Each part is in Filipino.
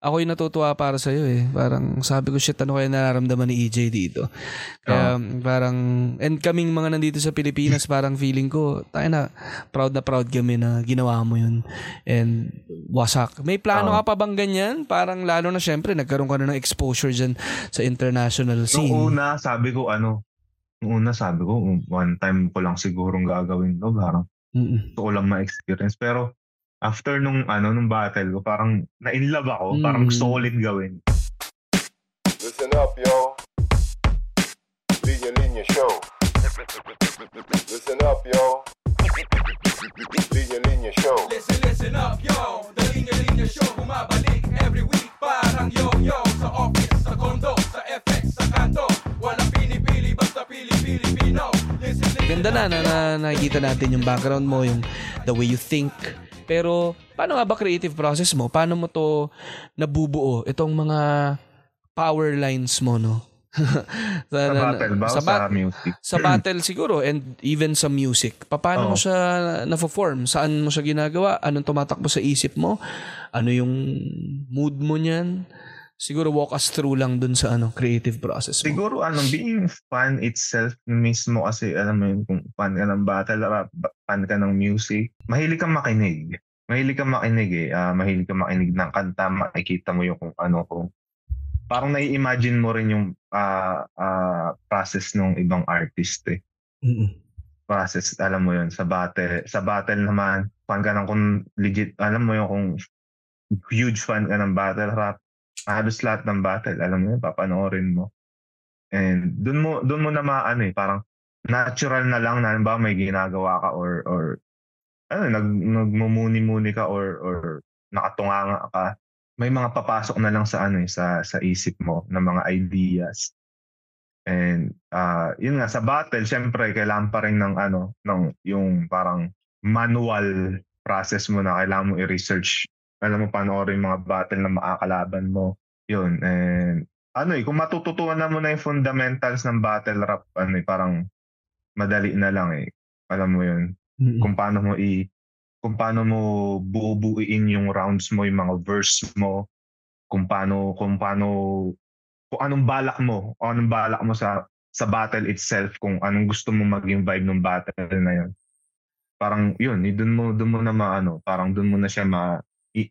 ako yung natutuwa para sa iyo eh. Parang sabi ko shit ano kaya nararamdaman ni EJ dito. Kaya uh, parang and kaming mga nandito sa Pilipinas parang feeling ko tayo na proud na proud kami na ginawa mo yun. And wasak. May plano uh, ka pa bang ganyan? Parang lalo na syempre nagkaroon ka na ng exposure diyan sa international scene. Noong una sabi ko ano, noong una sabi ko one time ko lang sigurong gagawin to. Parang Mm-mm. ko lang ma-experience. Pero after nung ano nung battle ko parang na-inlove ako mm. parang gusto ko ulit gawin. Listen up yo. Linya Linya Show. Listen up yo. Linya Linya Show. Listen listen up yo. The Linya Linya Show. Bumabalik every week parang yo-yo sa office sa condo sa FX sa kanto. Walang pinipili basta pili-pili Pino. Listen, listen Ganda na, na, na nakikita natin yung background mo yung the way you think pero paano nga ba creative process mo? Paano mo to nabubuo itong mga power lines mo no? sa, sa battle ba sa, bat- sa music? Sa battle siguro and even sa music. Paano oh. mo siya na-form? Saan mo siya ginagawa? Anong tumatakbo sa isip mo? Ano yung mood mo niyan? Siguro walk us through lang dun sa ano creative process mo. Siguro ano being fan itself mismo kasi alam mo yun kung fan ka ng battle rap, fan ka ng music, mahilig kang makinig. Mahilig kang makinig eh. Uh, mahilig kang makinig ng kanta, makikita mo yung kung ano kung parang nai-imagine mo rin yung uh, uh, process ng ibang artist eh. Mm-hmm. Process, alam mo yun, sa battle. Sa battle naman, fan ka ng kung legit, alam mo yun kung huge fan ka ng battle rap, halos lahat ng battle, alam mo yun, papanoorin mo. And doon mo doon mo na maano eh, parang natural na lang na ba may ginagawa ka or or ano nag nagmumuni-muni ka or or nakatunganga ka. May mga papasok na lang sa ano eh, sa sa isip mo ng mga ideas. And uh, yun nga sa battle, syempre kailangan pa rin ng ano ng yung parang manual process mo na kailangan mo i-research alam mo panoorin mga battle na makakalaban mo. Yun. And ano eh, kung matututunan mo na yung fundamentals ng battle rap, ano eh, parang madali na lang eh. Alam mo yun. Mm-hmm. Kung paano mo i kung paano mo buubuin yung rounds mo, yung mga verse mo, kung paano kung paano kung anong balak mo, anong balak mo sa sa battle itself, kung anong gusto mo maging vibe ng battle na yun. Parang yun, eh, doon mo doon mo na maano, parang doon mo na siya ma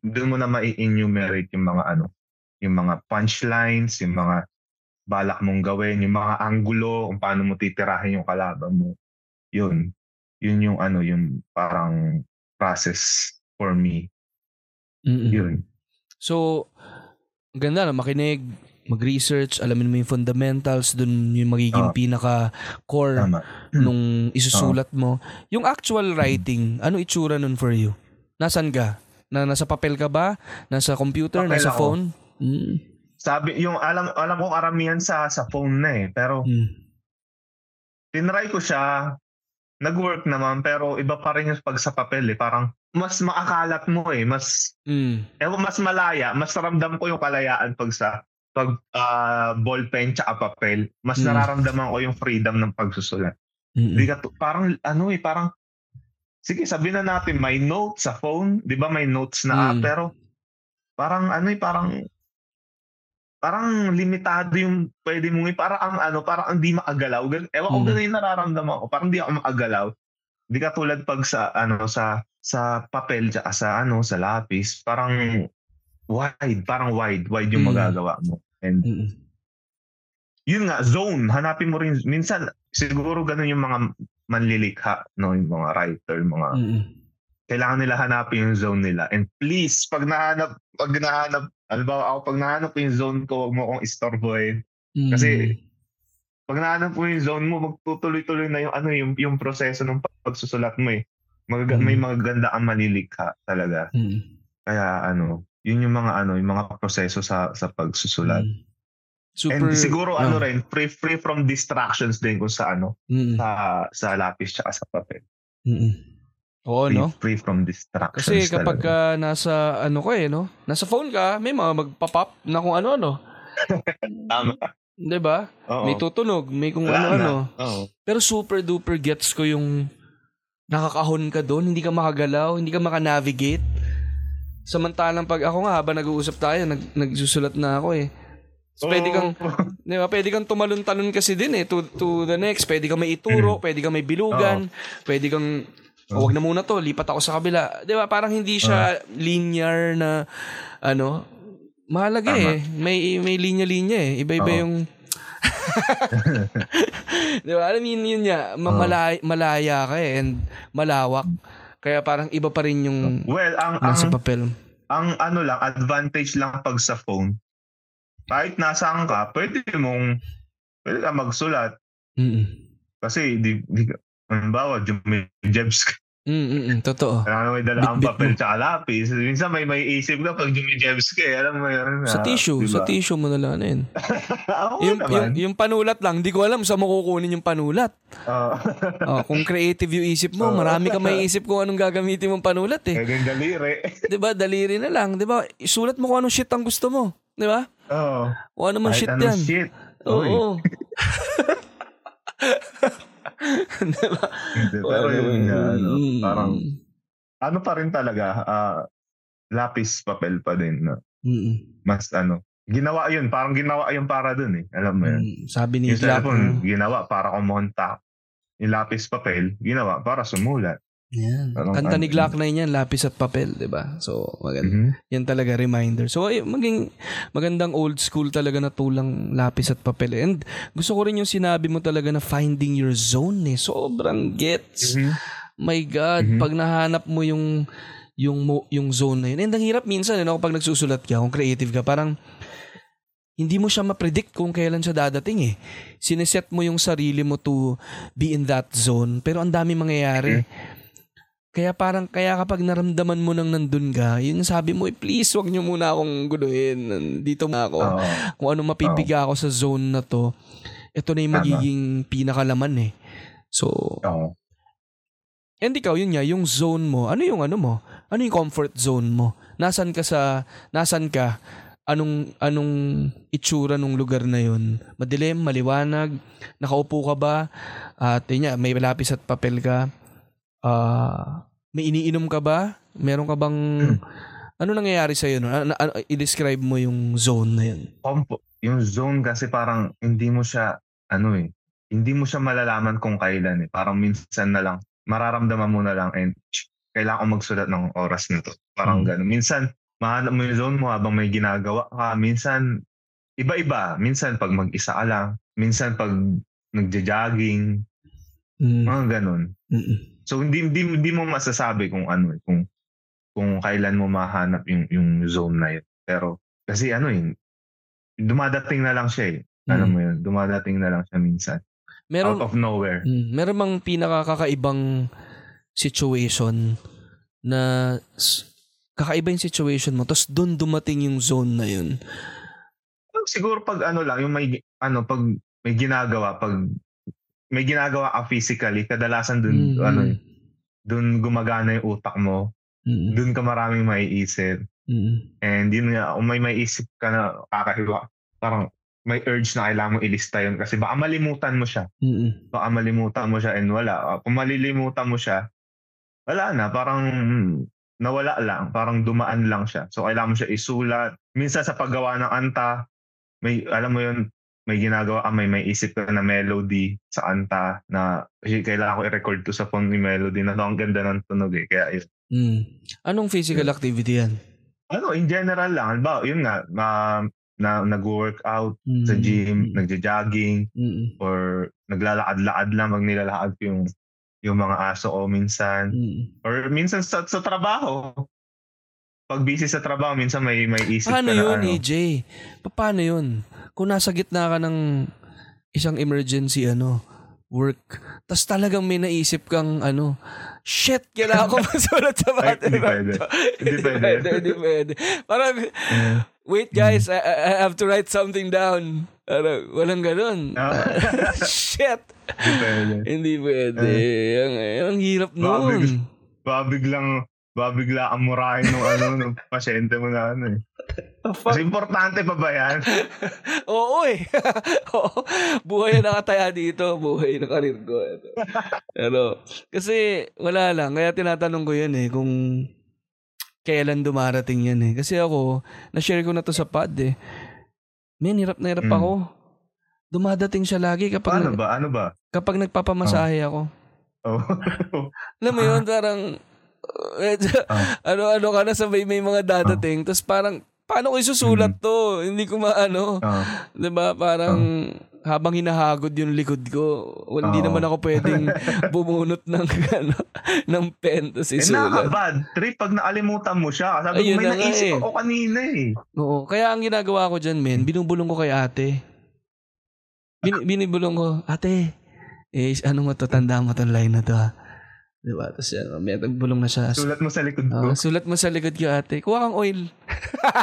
doon mo na ma-enumerate yung mga ano, yung mga punchlines, yung mga balak mong gawin, yung mga angulo, kung paano mo titirahin yung kalaban mo. Yun. Yun yung ano, yung parang process for me. Mm-mm. Yun. So, ganda na makinig, mag-research, alamin mo yung fundamentals, dun yung magiging uh, pinaka-core tama. nung isusulat uh, mo. Yung actual writing, ano itsura nun for you? Nasaan ka? Na nasa papel ka ba? Nasa computer? Papel nasa ako. phone? Mm. Sabi, yung alam alam ko karamihan sa sa phone na eh. Pero mm. tinry ko siya, nag-work naman, pero iba pa rin yung pag sa papel eh. Parang mas makakalat mo eh. Mas, mm. eh, mas malaya. Mas ramdam ko yung kalayaan pag sa pag uh, ballpen tsaka papel. Mas mm. nararamdaman ko yung freedom ng pagsusulat. Mm-hmm. Di ka, parang ano eh, parang sige, sabi na natin may notes sa phone, 'di ba? May notes na mm. app pero parang ano eh, parang parang limitado yung pwede mong para ang ano, parang hindi makagalaw. Ewan ko mm. ganun yung nararamdaman ko. Parang hindi ako makagalaw. Hindi ka tulad pag sa ano sa sa papel tsaka sa ano sa lapis, parang wide, parang wide, wide yung mm. magagawa mo. And mm. yun nga, zone, hanapin mo rin minsan siguro ganun yung mga manlilikha, no, yung mga writer, mga mm-hmm. kailangan nila hanapin yung zone nila. And please, pag nahanap, pag nahanap, ba ako, pag nahanap yung zone ko, wag mo akong istorbohin. Mm-hmm. Kasi pag nahanap mo yung zone mo, magtutuloy-tuloy na yung ano yung yung proseso ng pagsusulat mo eh. Mag- mm-hmm. May magaganda kang malilikha talaga. Mm-hmm. Kaya ano, yun yung mga ano, yung mga proseso sa sa pagsusulat. Mm-hmm. Super, And siguro uh, ano rin, free free from distractions din kung sa ano, mm. sa sa lapis tsaka sa papel. Mm. Oo, free, no? Free from distractions. Kasi kapag uh, nasa ano ko eh, no? Nasa phone ka, may mga magpa-pop na kung ano-ano. Tama. 'Di ba? May tutunog, may kung ano-ano. Pero super duper gets ko yung nakakahon ka doon, hindi ka makagalaw, hindi ka maka-navigate Samantalang pag ako nga, habang nag-uusap tayo, nag, nagsusulat na ako eh. So, pwede kang, di ba, pwede kang tumalon-talon kasi din eh, to, to the next. Pwede kang may ituro, pwede kang may bilugan, pwede kang, oh, wag na muna to, lipat ako sa kabila. Di ba, parang hindi siya linear na, ano, mahalaga Tama. eh. May, may linya-linya eh. Iba-iba Oo. yung, di ba, alam yun, yun niya, malaya, malaya ka eh, and malawak. Kaya parang iba pa rin yung Well, ang, ang, nasa papel. ang ano lang, advantage lang pag sa phone, kahit nasaan ka, pwede mong, pwede ka magsulat. Mm-mm. Kasi, di, di halimbawa, jumijebs ka. Mm-mm. Totoo. Kailangan may dala ang papel tsaka lapis. Minsan may may isip ka pag jumijebs ka eh. Alam mo yun. Sa ah, tissue, diba? sa tissue mo na lang yun. Ako yung, naman. yung, yung panulat lang, di ko alam saan mo kukunin yung panulat. Ah. Oh, kung creative yung isip mo, marami ka may isip kung anong gagamitin mong panulat eh. Kaya yung daliri. 'Di ba? Daliri na lang, 'di ba? Isulat mo kung anong shit ang gusto mo, 'di ba? Oo. Kung ano man Kahit shit anong 'yan. shit. Oo. 'Di ba? Hindi, Pero yun nga, ano, Mm. parang, ano pa rin talaga, ah, lapis papel pa din. No? Mm. Mas ano, ginawa yun, parang ginawa yun para dun eh. Alam mo yun. Mm. Sabi ni Yung cellphone, no? ginawa para kumontak. Yung lapis papel, ginawa para sumulat. Yan. Parang Kanta ni Glock na yan, lapis at papel, 'di ba? So, maganda. Mhm. Yan talaga reminder. So, ay, maging magandang old school talaga na tulang lapis at papel. And gusto ko rin yung sinabi mo talaga na finding your zone eh. Sobrang gets. Mhm. My God, Mhm. pag nahanap mo yung yung mo, yung zone na yun. And ang hirap minsan, ano, kapag nagsusulat ka, kung creative ka, parang hindi mo siya ma-predict kung kailan siya dadating eh. Sineset mo yung sarili mo to be in that zone, pero ang dami mangyayari. Kaya parang, kaya kapag naramdaman mo nang nandun ka, yun yung sabi mo, eh, please, wag niyo muna akong guluhin. Dito na ako. Oo. Kung ano mapipiga ako sa zone na to, ito na yung magiging pinakalaman eh. So, Oo. And ikaw, yun nga, yung zone mo, ano yung ano mo? Ano yung comfort zone mo? Nasaan ka sa, nasaan ka? Anong, anong itsura ng lugar na yun? Madilim, maliwanag, nakaupo ka ba? At yun nga, may lapis at papel ka. Ah, may iniinom ka ba? Meron ka bang, ano nangyayari sa'yo? No? Ano, ano, i-describe mo yung zone na yun. Compo- yung zone kasi parang hindi mo siya, ano eh, hindi mo siya malalaman kung kailan eh. Parang minsan na lang, mararamdaman mo na lang and "Shh, kailangan ko magsulat ng oras na to. Parang Mm. gano'n. Minsan, mahanap mo yung zone mo habang may ginagawa ka. Minsan, iba-iba. Minsan pag mag-isa ka lang. Minsan pag nagja-jogging. Mm. Mga gano'n. Mm-mm. So hindi hindi hindi mo masasabi kung ano eh, kung kung kailan mo mahanap yung yung zone na yun. Pero kasi ano yun, dumadating na lang siya eh. Alam Mm. mo yun, dumadating na lang siya minsan. Meron, Out of nowhere. Mm, meron bang pinakakakaibang situation na kakaiba yung situation mo tapos doon dumating yung zone na yun. Siguro pag ano lang, yung may ano pag may ginagawa, pag may ginagawa ka physically, kadalasan dun Mm, ano eh, dun gumagana yung utak mo, mm, dun ka maraming maiisip. mm, And yun nga, kung may maiisip ka na kakahiwa, parang may urge na kailangan mo ilista yun kasi baka malimutan mo siya. mm, baka malimutan mo siya and wala. Kung malilimutan mo siya, wala na. Parang nawala lang. Parang dumaan lang siya. So, kailangan mo siya isulat. Minsan sa paggawa ng anta, may, alam mo yun, may ginagawa ka, may may isip ka na melody sa anta na "Ay, kailangan ko i-record to sa phone ni melody na to. Ang ganda ng tunog eh. Kaya yun. mm. Anong physical activity yan? Ano, in general lang. Halimbawa, yun nga, ma, na, nag-workout Mm, sa gym, mm, nagja-jogging, mm, or naglalakad-lakad lang pag nilalakad ko yung yung mga aso ko minsan mm. or minsan sa, sa trabaho pag busy sa trabaho minsan may may isip Paano ka na yun, ano AJ? Pa- Paano yun? Kung nasa gitna ka ng isang emergency ano, work, tas talagang may naisip kang ano, shit, kailangan ko masulat sa Ay, battery. hindi pwede. Hindi pwede. Hindi pwede. Parang, wait guys, I, I have to write something down. Ano, walang ganun. Ah. shit. hindi pwede Hindi pwede. ang, ang hirap Babig- nun. babiglang babigla ang murahin ng ano ng pasyente mo na ano eh Kasi importante pa ba yan Oo eh. Oo. Buhay na nakataya dito. Buhay na karir ko. Ito. Pero, kasi wala lang. Kaya tinatanong ko yan eh. Kung kailan dumarating yan eh. Kasi ako, na-share ko na to sa pod eh. Men, hirap na hirap Mm. ako. Dumadating siya lagi kapag, Paano ba? Ano ba? kapag nagpapamasahe ako. Oh. Alam mo yun, parang, uh, medyo, Ah. ano-ano ka na sabay may mga dadating. Tapos parang, paano ko isusulat Mm. to? Hindi ko maano. Oh. 'Di ba Parang habang hinahagod yung likod ko, well, hindi Oo. naman ako pwedeng bumunot ng ano, ng pen tapos Eh, isulat. nakaka-bad trip pag nakalimutan mo siya. Sabi Ayun ko, may na naisip eh. ako kanina eh. Oo. Kaya ang ginagawa ko dyan, men, binubulong ko kay ate. Bin, binibulong ko, ate, eh, ano mo to, tanda mo tong line na to ha. Diba? Tapos yan, may bulong na siya. Sulat mo sa likod Oh, ko. sulat mo sa likod ko, ate. Kuha kang oil.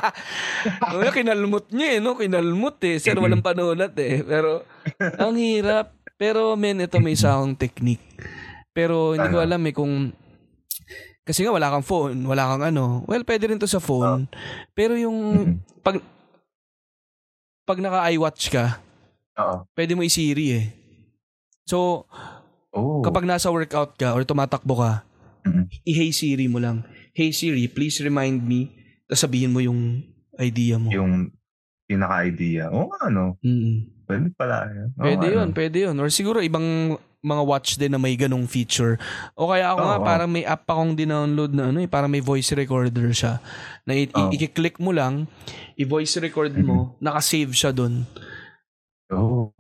Wala, kinalmot niya eh, no? Kinalmot eh. Sir, walang panulat eh. Pero, ang hirap. Pero, men, ito may isa akong technique. Pero, hindi ko Ano? alam eh kung... Kasi nga, wala kang phone. Wala kang ano. Well, pwede rin to sa phone. Pero yung... Mhm. Pag... Pag naka-iWatch ka, Oo. pwede mo i-Siri eh. So, Oh. kapag nasa workout ka or tumatakbo ka, Mhm. i-Hey Siri mo lang. Hey Siri, please remind me. Tapos sabihin mo yung idea mo. yung pinaka-idea. Oo nga, ano. Mm. Pwede pala. Yan. Oo Pwede nga, yun, ano. pwede yun. Or siguro ibang mga watch din na may ganong feature. O kaya ako Oo, nga, oo. parang may app akong dinownload na ano eh, parang may voice recorder siya. Na i- i- i-click mo lang, i-voice record Mm-hmm. mo, nakasave siya dun. Oo.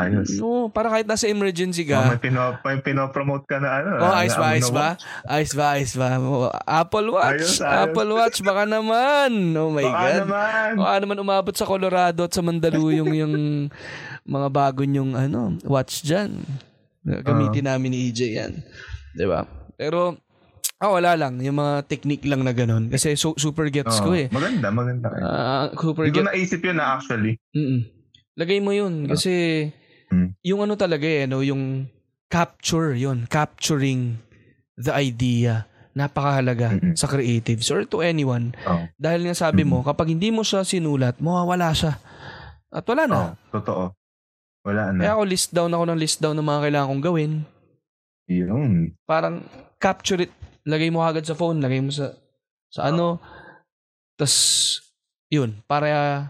Ayos. No, para kahit nasa emergency Oh, ka. may, pino, may pinopromote ka na ano. Oh, ayos na- ba, ayos ba? Ayos ba, ayos ba? Oh, Apple Watch. Ayos, ayos. Apple Watch, baka naman. Oh my Baka God. naman. Baka naman umabot sa Colorado at sa Mandaluyong yung mga bago nyong ano, watch dyan. Gamitin namin ni EJ yan. 'Di ba? Pero, ah, wala lang. Yung mga technique lang na ganun. Kasi su- super gets ko Oo. eh. Maganda, maganda. Ah, super Hindi ko get. naisip yun na actually. Mm-mm. Lagay mo yun. Kasi, Mm. yung ano talaga eh, no, yung capture yun. Capturing the idea. Napakahalaga Mm-mm. sa creatives or to anyone. Oo. Dahil nga sabi mo, kapag hindi mo siya sinulat, mawawala siya. At wala na. Oo, totoo. Wala na. Kaya ako list down ako ng list down ng mga kailangan kong gawin. Yun. Parang capture it. Lagay mo agad sa phone. Lagay mo sa sa ano. Tapos, yun. Para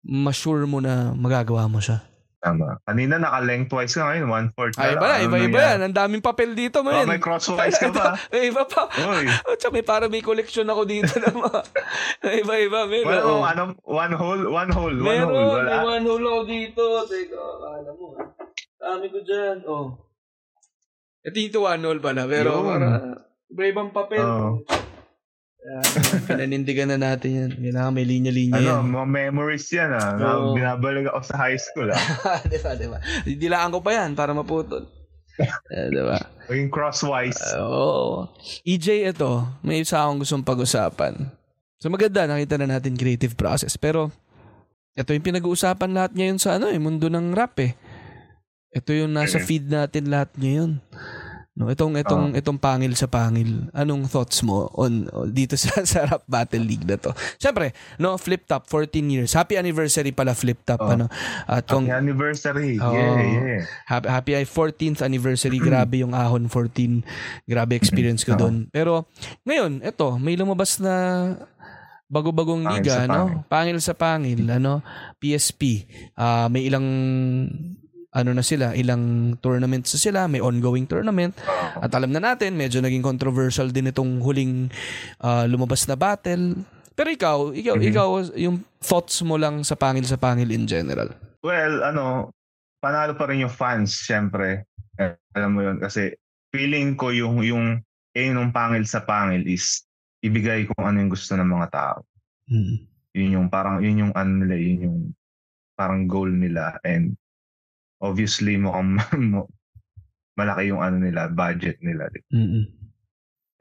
ma-sure mo na magagawa mo siya. Tama. Kanina naka-lengthwise ka ngayon, one-fourth. Ay, iba na. Ano Iba-iba nangyari? yan. Ang daming papel dito, Oh, man. may crosswise ka pa. May iba pa. Uy. At saka may para may collection ako dito ng mga iba-iba. Men, Wala oo. mo, ano, one hole, one hole, one Meron, hole. may Wala. one hole ako dito. Teka, akala mo. ah. Dami ko dyan. Oh. Ito yung one hole pala. Pero Yun. para iba-ibang papel. Oo. Yan, pinanindigan na natin yan. Kailangan may linya-linya Ano, yan. mga memories yan ah. Na Oo. Binabalik ako sa high school ah. di ba, di ba? Didilaan ko pa yan para maputol. Eh, di ba? O yung crosswise. Oo. EJ, ito, may isa akong gustong pag-usapan. So maganda, nakita na natin creative process. Pero, ito yung pinag-uusapan lahat ngayon sa ano eh, mundo ng rap eh. Ito yung nasa feed natin lahat ngayon. No, itong itong itong pangil sa pangil. Anong thoughts mo on, on dito sa, sa Rap Battle League na to? Siyempre, no, Flip Top 14 years. Happy anniversary pala Flip Top Oh. ano. At kung Happy anniversary. Oo. Yeah, yeah. Happy, happy ay 14th anniversary. Grabe yung Ahon 14. Grabe experience ko Oo. doon. Pero ngayon, eto, may lumabas na bago-bagong Pangil liga, sa no? pangil. Pangil sa pangil, ano? PSP. Ah, may ilang ano na sila, ilang tournaments na sila, may ongoing tournament. At alam na natin, medyo naging controversial din itong huling ah, lumabas na battle. Pero ikaw, ikaw, Mhm. ikaw, yung thoughts mo lang sa pangil sa pangil in general. Well, ano, panalo pa rin yung fans, syempre. Eh, alam mo yun, kasi feeling ko yung, yung aim ng pangil sa pangil is ibigay kung ano yung gusto ng mga tao. Hmm. Yun yung parang, yun yung ano nila, yun yung parang goal nila. And obviously, mukhang mo, malaki yung ano nila, budget nila. Mm-mm.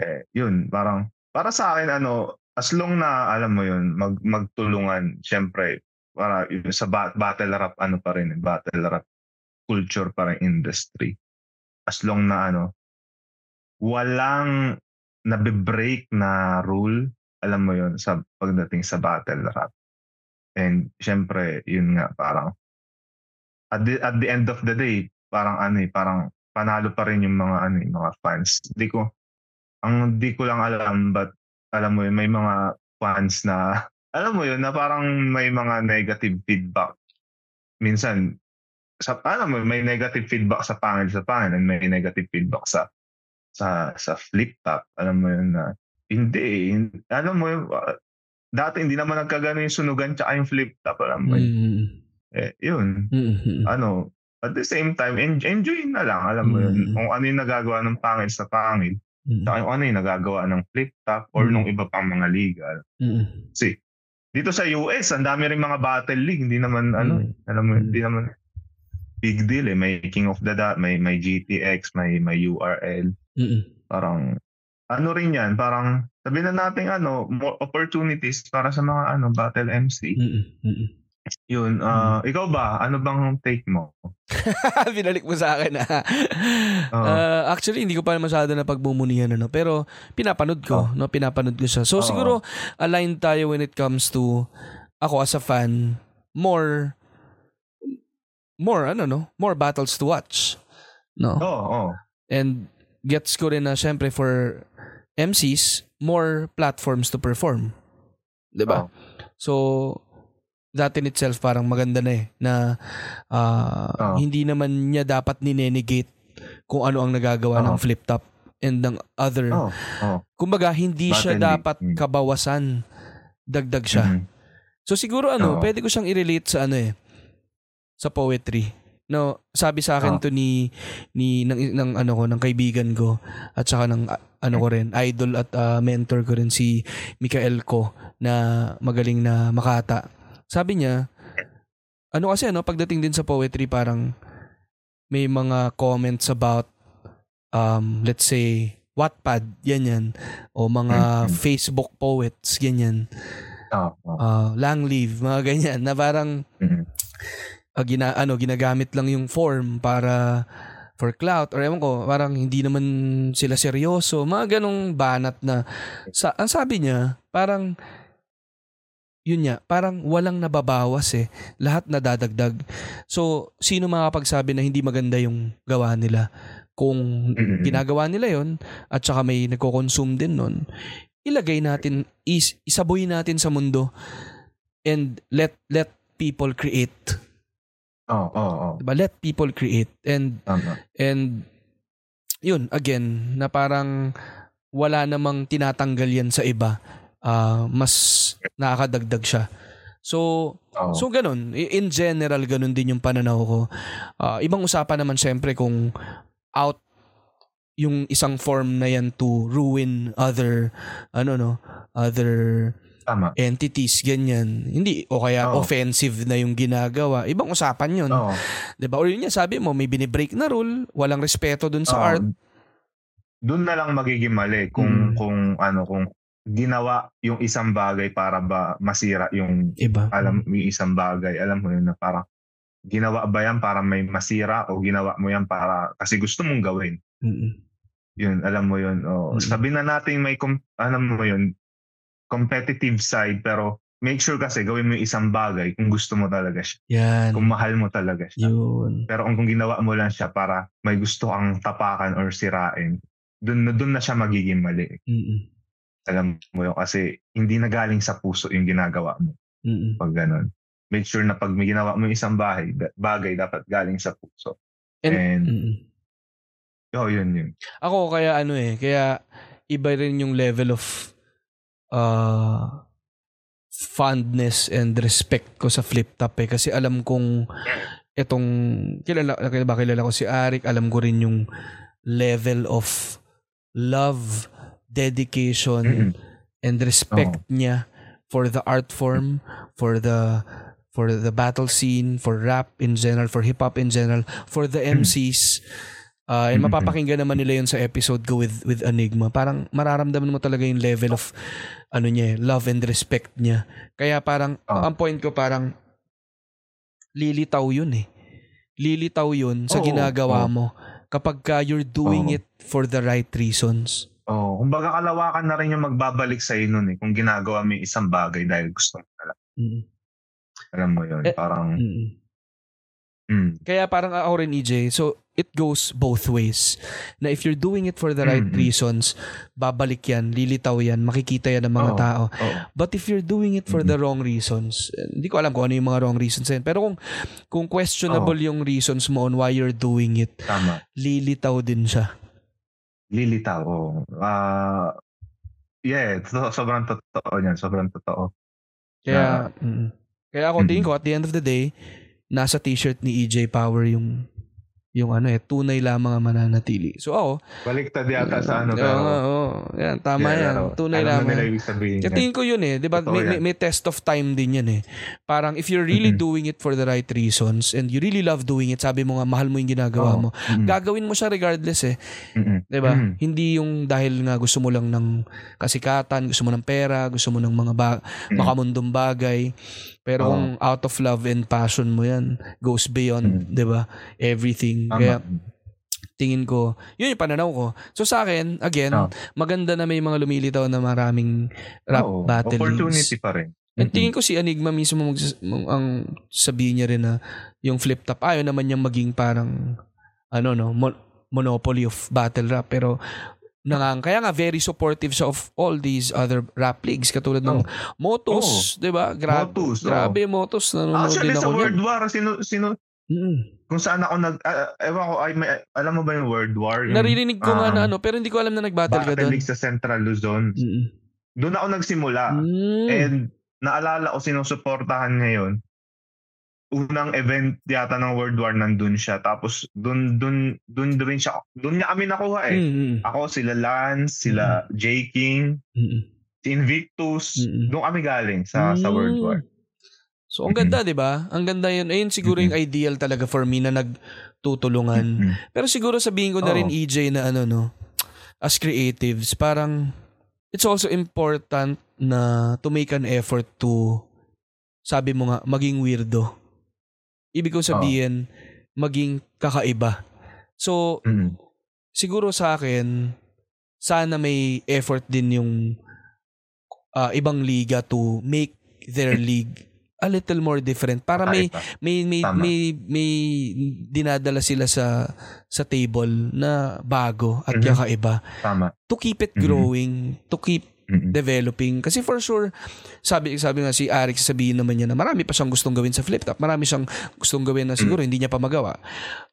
Eh, yun, parang, para sa akin, ano, as long na, alam mo yun, mag, magtulungan, syempre, para yun, sa ba- battle rap, ano pa rin, battle rap culture pa rin industry. As long na, ano, walang nabe-break na rule, alam mo yun, sa pagdating sa battle rap. And, syempre, yun nga, parang, at the, at the end of the day, parang ano eh, parang panalo pa rin yung mga ano eh, mga fans. Di ko, ang di ko lang alam but alam mo yun, may mga fans na, alam mo yun, na parang may mga negative feedback. Minsan, sa, alam mo, may negative feedback sa pangil sa pangil and may negative feedback sa sa sa flip top. Alam mo yun na, hindi, alam mo yun, dati hindi naman nagkagano yung sunugan tsaka yung flip top. Alam mo yun. Mm. Eh, yun. Mm-hmm. Ano, at the same time, en- enjoy na lang. Alam mo yun, Mm. kung ano yung nagagawa ng pangil sa pangil, Mm. tsaka yung ano yung nagagawa ng flip top or Mm. nung iba pang mga liga. Mm. Kasi, dito sa US, ang dami rin mga battle league. Hindi naman, ano, Mm. eh, alam mo, hindi naman big deal eh. May King of the Dot, may, may GTX, may, may URL. Mm. Parang, ano rin yan, parang, sabihin na natin, ano, more opportunities para sa mga, ano, battle MC. Mm. Yun, ah, ikaw ba? Ano bang take mo? Binalik mo sa akin ah. Oo. Uh, actually hindi ko pa masyado na pagbumunihan ano, pero pinapanood ko, no, pinapanood ko siya. So Oo. siguro aligned tayo when it comes to ako as a fan, more more ano no, more battles to watch. No. Oo, oo. And gets ko rin na syempre for MCs, more platforms to perform. 'Di ba? Oo. So that in itself parang maganda na eh na ah, Oo. hindi naman niya dapat ninenegate kung ano ang nagagawa ng Oo. flip top and ng other. Oo, oo. Kumbaga hindi siya Battle league. dapat Mm. kabawasan. Dagdag siya. Mhm. So siguro ano, Oo. pwede ko siyang i-relate sa ano eh sa poetry. No, sabi sa akin Oo. to ni ni ng, ng ano ko ng kaibigan ko at saka ng ah, ano ko rin, idol at ah, mentor ko rin si Mikael ko na magaling na makata. Sabi niya, ano kasi ano pagdating din sa poetry parang may mga comments about um let's say Wattpad, yan yan. O mga Mhm. Facebook poets, ganyan Oo, oo. uh, lang leave, mga ganyan, na parang Mhm. uh, gina, ano, ginagamit lang yung form para for clout or ewan ko, parang hindi naman sila seryoso, mga ganong banat na sa, ang sabi niya, parang yun niya, parang walang nababawas eh. Lahat nadadagdag. So, sino makapagsabi na hindi maganda yung gawa nila? Kung ginagawa nila yon at saka may nagko-consume din nun, ilagay natin, is, isaboy natin sa mundo and let let people create. Oo, oo, oo. Diba? Let people create. And Tama. And yun, again, na parang wala namang tinatanggal yan sa iba. Ah, mas nakakadagdag siya. So, so ganun. In general, ganun din yung pananaw ko. Ah, ibang usapan naman syempre kung out yung isang form na yan to ruin other ano no other Tama. entities ganyan hindi o kaya Oo. offensive na yung ginagawa ibang usapan yun Oo. 'Di ba? Or yun nga, sabi mo, may binibreak na rule, walang respeto dun sa Oo. art. Doon na lang magiging mali kung Mm. kung ano kung ginawa yung isang bagay para ba masira yung Iba. alam yung isang bagay alam mo yun na parang ginawa ba yan para may masira o ginawa mo yan para kasi gusto mong gawin Mm-mm. yun alam mo yun o Mm. sabi na natin may com- alam mo yun competitive side pero make sure kasi gawin mo yung isang bagay kung gusto mo talaga siya Yan. kung mahal mo talaga siya Yun. pero kung ginawa mo lang siya para may gusto kang tapakan or sirain doon na doon na siya magiging mali Mm-mm. Alam mo yun kasi hindi na galing sa puso yung ginagawa mo Mm-mm. pag ganun make sure na pag may ginawa mo yung isang bagay, bagay dapat galing sa puso And, And- mm-mm. oh yun yun ako kaya ano eh, kaya iba rin yung level of uh, fondness and respect ko sa flip top eh. Kasi alam kong itong, kilala, kilala kilala ko si Arik, alam ko rin yung level of love, dedication, Mm-mm. and respect niya for the art form, for the for the battle scene, for rap in general, for hip hop in general, for the MCs. Uh, and Mhm. mapapakinggan naman nila yun sa episode ko with with Enigma. Parang mararamdaman mo talaga yung level of ano niya, eh, love and respect niya. Kaya parang Oh. ang point ko parang lilitaw yun eh. Lilitaw yun sa Oo, ginagawa oo. mo kapag ka you're doing Oo. it for the right reasons. Oh kumbaga kalawakan na rin yung magbabalik sa iyo nun eh kung ginagawa mo yung isang bagay dahil gusto mo talaga Mm. alam mo yun Eh, parang Mm. mm, Kaya parang ako rin EJ. So it goes both ways. Na if you're doing it for the right Mm-mm. reasons, babalik yan, lilitaw yan, makikita yan ng mga Oo. tao. Oo. But if you're doing it for the wrong reasons, eh, hindi ko alam kung ano yung mga wrong reasons yan. Pero kung kung questionable yung reasons mo on why you're doing it, Tama. lilitaw din siya. Lilitaw. oo. Ah, yeah, to- sobrang totoo niyan. Sobrang totoo. Kaya, mm. kaya ako tingin ko at the end of the day, nasa t-shirt ni EJ Power yung yung ano eh, tunay lamang ang mananatili. So ako, Baliktad yata sa ano. Oo, Pero, oo. yan, tama yeah, yan. pero Tunay alam lamang. ibig sabihin. Tingin ko yun eh. Di ba? May, may, may test of time din yan eh. Parang if you're really Mhm. doing it for the right reasons and you really love doing it, sabi mo nga, mahal mo yung ginagawa Oo. mo, Mm-mm. gagawin mo siya regardless eh. Mm-mm. 'Di ba? Mm-mm. Hindi yung dahil nga gusto mo lang ng kasikatan, gusto mo ng pera, gusto mo ng mga ba- Mm. makamundong bagay. Pero Oo. kung out of love and passion mo 'yan, goes beyond, Mm. 'di ba? Everything. Tama. Kaya tingin ko, yun yung pananaw ko. So sa akin, again, Oo. maganda na may mga lumilitaw na maraming rap Oo. battle Opportunity pa rin. And Mm-mm. tingin ko si Enigma mismo mag, mag- ang sabihin niya rin na yung flip top ayaw naman niyang maging parang ano no mon- monopoly of battle rap pero nangang kaya nga very supportive siya of all these other rap leagues katulad ng Motos, 'di ba? Gra- Motus, oo. grabe Motos nanonood Actually, din sa ako World niyan. War, sino, sino, Mm. kung saan ako nag, ah, ewan ko, ay, may, alam mo ba yung World War? Yung, Naririnig ko nga um, na ano pero hindi ko alam na nag-battle ka Battle doon. League sa Central Luzon. Mm. Doon ako nagsimula. Mm. And naalala ko sinusuportahan ngayon. Unang event yata ng World War nandun siya. Tapos dun dun dun rin siya. Dun niya kami nakuha eh. Mm, mm, Ako sila Lance, sila J King, mm. si Invictus. Mm-mm. Doon kami galing sa sa World War. So, ang ganda, di ba? Ang ganda yun. Ayun siguro yung ideal talaga for me na nagtutulungan. Mm. Pero siguro sabihin ko na rin Oo. EJ na ano no, as creatives, parang it's also important na to make an effort to sabi mo nga, maging weirdo. Ibig kong sabihin, maging kakaiba. So, Mm. siguro sa akin, sana may effort din yung ah, ibang liga to make their league a little more different para may may may Tama. may may dinadala sila sa sa table na bago at Mhm. kakaiba Tama. to keep it Mhm. growing to keep Mm-mm. developing kasi for sure sabi sabi nga si Arik sabihin naman niya na marami pa siyang gustong gawin sa flip top marami siyang gustong gawin na siguro hindi niya pa magawa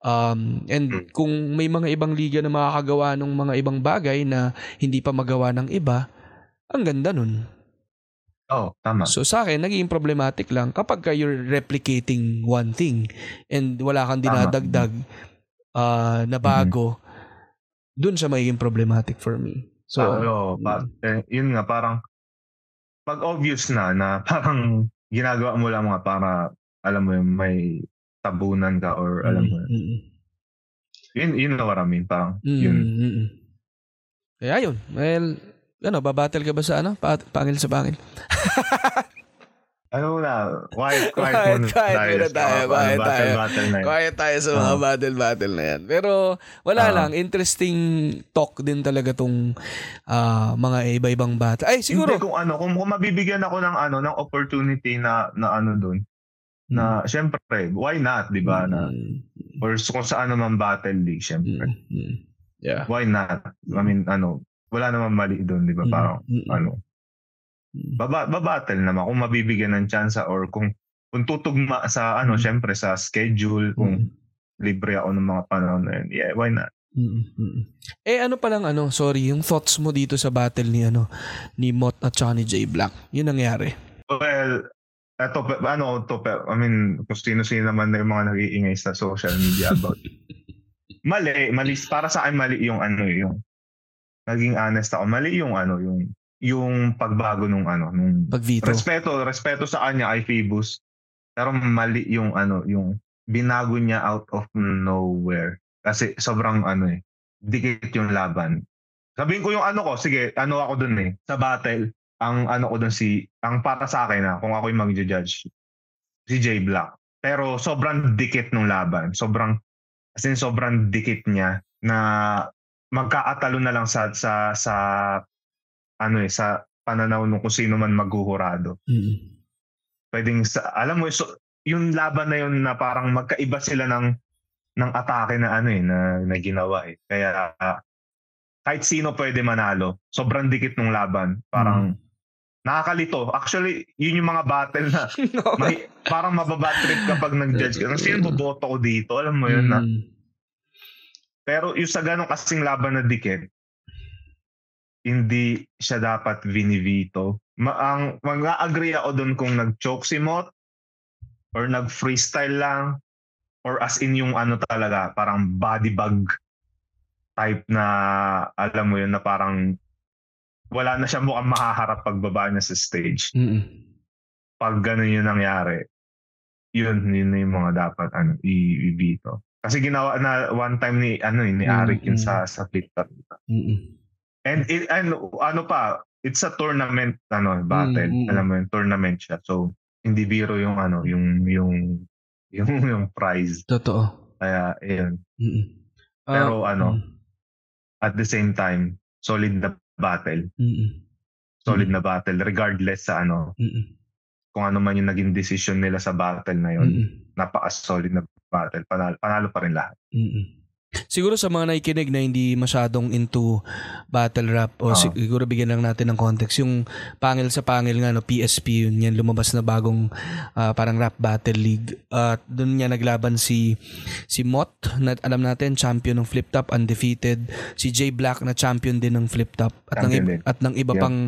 um, and Mm. kung may mga ibang liga na makakagawa ng mga ibang bagay na hindi pa magawa ng iba ang ganda nun Oh, tama. So sa akin, naging problematic lang kapag ka you're replicating one thing and wala kang Tama. dinadagdag ah, na bago, dun siya magiging problematic for me. So, So, oh, pa, eh, yun nga, parang, pag obvious na, na parang ginagawa mo lang mga para, alam mo yung may tabunan ka or alam mo, mm, mm, yun, yun na what I mean, parang, mm, yun. mm, mm. Kaya yun. Well, ano, babattle ka ba sa ano? Pa- pangil sa pangil? Ano na, quiet, quiet, Quiet, muna quiet tayo. muna tayo, Ano, quiet battle, tayo. Battle yun. Quiet tayo sa mga Ah. battle-battle na yan. Pero wala Ah. lang, interesting talk din talaga tong ah, mga iba-ibang battle. Ay, siguro. Hindi, kung ano, kung, kung mabibigyan ako ng ano, ng opportunity na, na ano dun, na, syempre, why not, di ba, na, Mm, or kung saan naman battle league, syempre. mm, mm. Yeah. Why not? I mean, ano, wala naman mali doon, di ba? Parang, mm, mm. ano. Baba, babattle naman kung mabibigyan ng chance or kung kung tutugma sa ano Mm. syempre sa schedule kung libre ako ng mga panahon na yun yeah why not Mm, mm, mm. Eh ano pa lang ano, sorry, yung thoughts mo dito sa battle ni ano ni Mot at saka ni J Black. Yun nangyari. well eto ano to I mean kung sino-sino naman na yung mga nag-iingay sa social media about mali mali para sa akin mali yung ano eh, yung naging honest ako mali yung ano yung yung pagbago nung ano nung Pag veto. Respeto, respeto sa kanya kay Phoebus. Pero mali yung ano, yung binago niya out of nowhere. Kasi sobrang ano eh, dikit yung laban. Sabihin ko yung ano ko, sige, ano ako dun eh, sa battle, ang ano ko dun si, ang para sa akin na, kung ako yung mag-judge, si J Black. Pero sobrang dikit nung laban. Sobrang, as in sobrang dikit niya na magkakatalo na lang sa, sa, sa, ano eh, sa pananaw nung kung sino man maghuhurado Mm. pwedeng sa, alam mo so, yung laban na yun na parang magkaiba sila ng ng atake na ano eh, na, na ginawa eh. Kaya uh, kahit sino pwede manalo. Sobrang dikit ng laban. Parang mm. nakakalito. Actually, yun yung mga battle na may, parang mababad trip kapag nag-judge ka. Sino boboto ko dito? Alam mo yun mm. na. Pero yung sa ganong kasing laban na dikit, hindi siya dapat vinivito. Ma- ang mag-agree ako doon kung nag-choke si Mot or nag-freestyle lang or as in yung ano talaga, parang body bag type na alam mo yun na parang wala na siya mukhang makaharap pagbaba niya sa stage. Mm-mm. Pag ganun yung nangyari, yun, yun yung mga dapat ano, i-ibito. Kasi ginawa na one time ni ano ni Arik yun sa sa Twitter. And it, and ano pa, it's a tournament ano battle. Mm-hmm. Alam mo yun, tournament siya. So hindi biro yung ano, yung yung yung yung prize. Totoo. Kaya ayun. Mm-hmm. Uh, Pero ano, mm-hmm at the same time, solid na battle. Mm-mm. Solid Mm-mm. na battle regardless sa ano. Mm-mm. Kung ano man yung naging decision nila sa battle na yon, napaka-solid na battle. Panalo, panalo pa rin lahat. Mm-mm. Siguro sa mga nakikinig na hindi masyadong into battle rap o uh siguro bigyan lang natin ng context. Yung pangil sa pangil nga no PSP yun yan lumabas na bagong uh, parang rap battle league. At uh, doon niya naglaban si si Mot na alam natin champion ng flip top undefeated. Si J Black na champion din ng flip top. At ng iba, at ng iba yeah. pang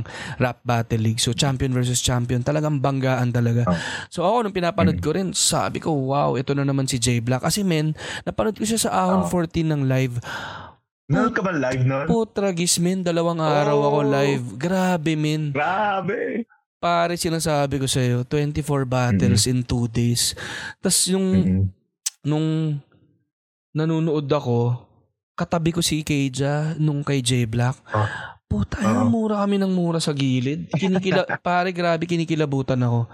rap battle league. So champion versus champion. Talagang banggaan talaga. Uh so ako nung pinapanood mm. ko rin sabi ko wow ito na naman si J Black. Kasi men napanood ko siya sa Ahon uh 14 ng live. Nanood ka ba live nun? Putragis, men. Dalawang araw oh. ako live. Grabe, men. Grabe. Pare, sinasabi ko sa'yo, 24 battles mm-hmm. in 2 days. Tapos yung, mm-hmm. nung nanonood ako, katabi ko si Keja nung kay J Black. Oh. Puta, uh-huh. mura kami ng mura sa gilid. Kinikila, pare, grabe, kinikilabutan ako.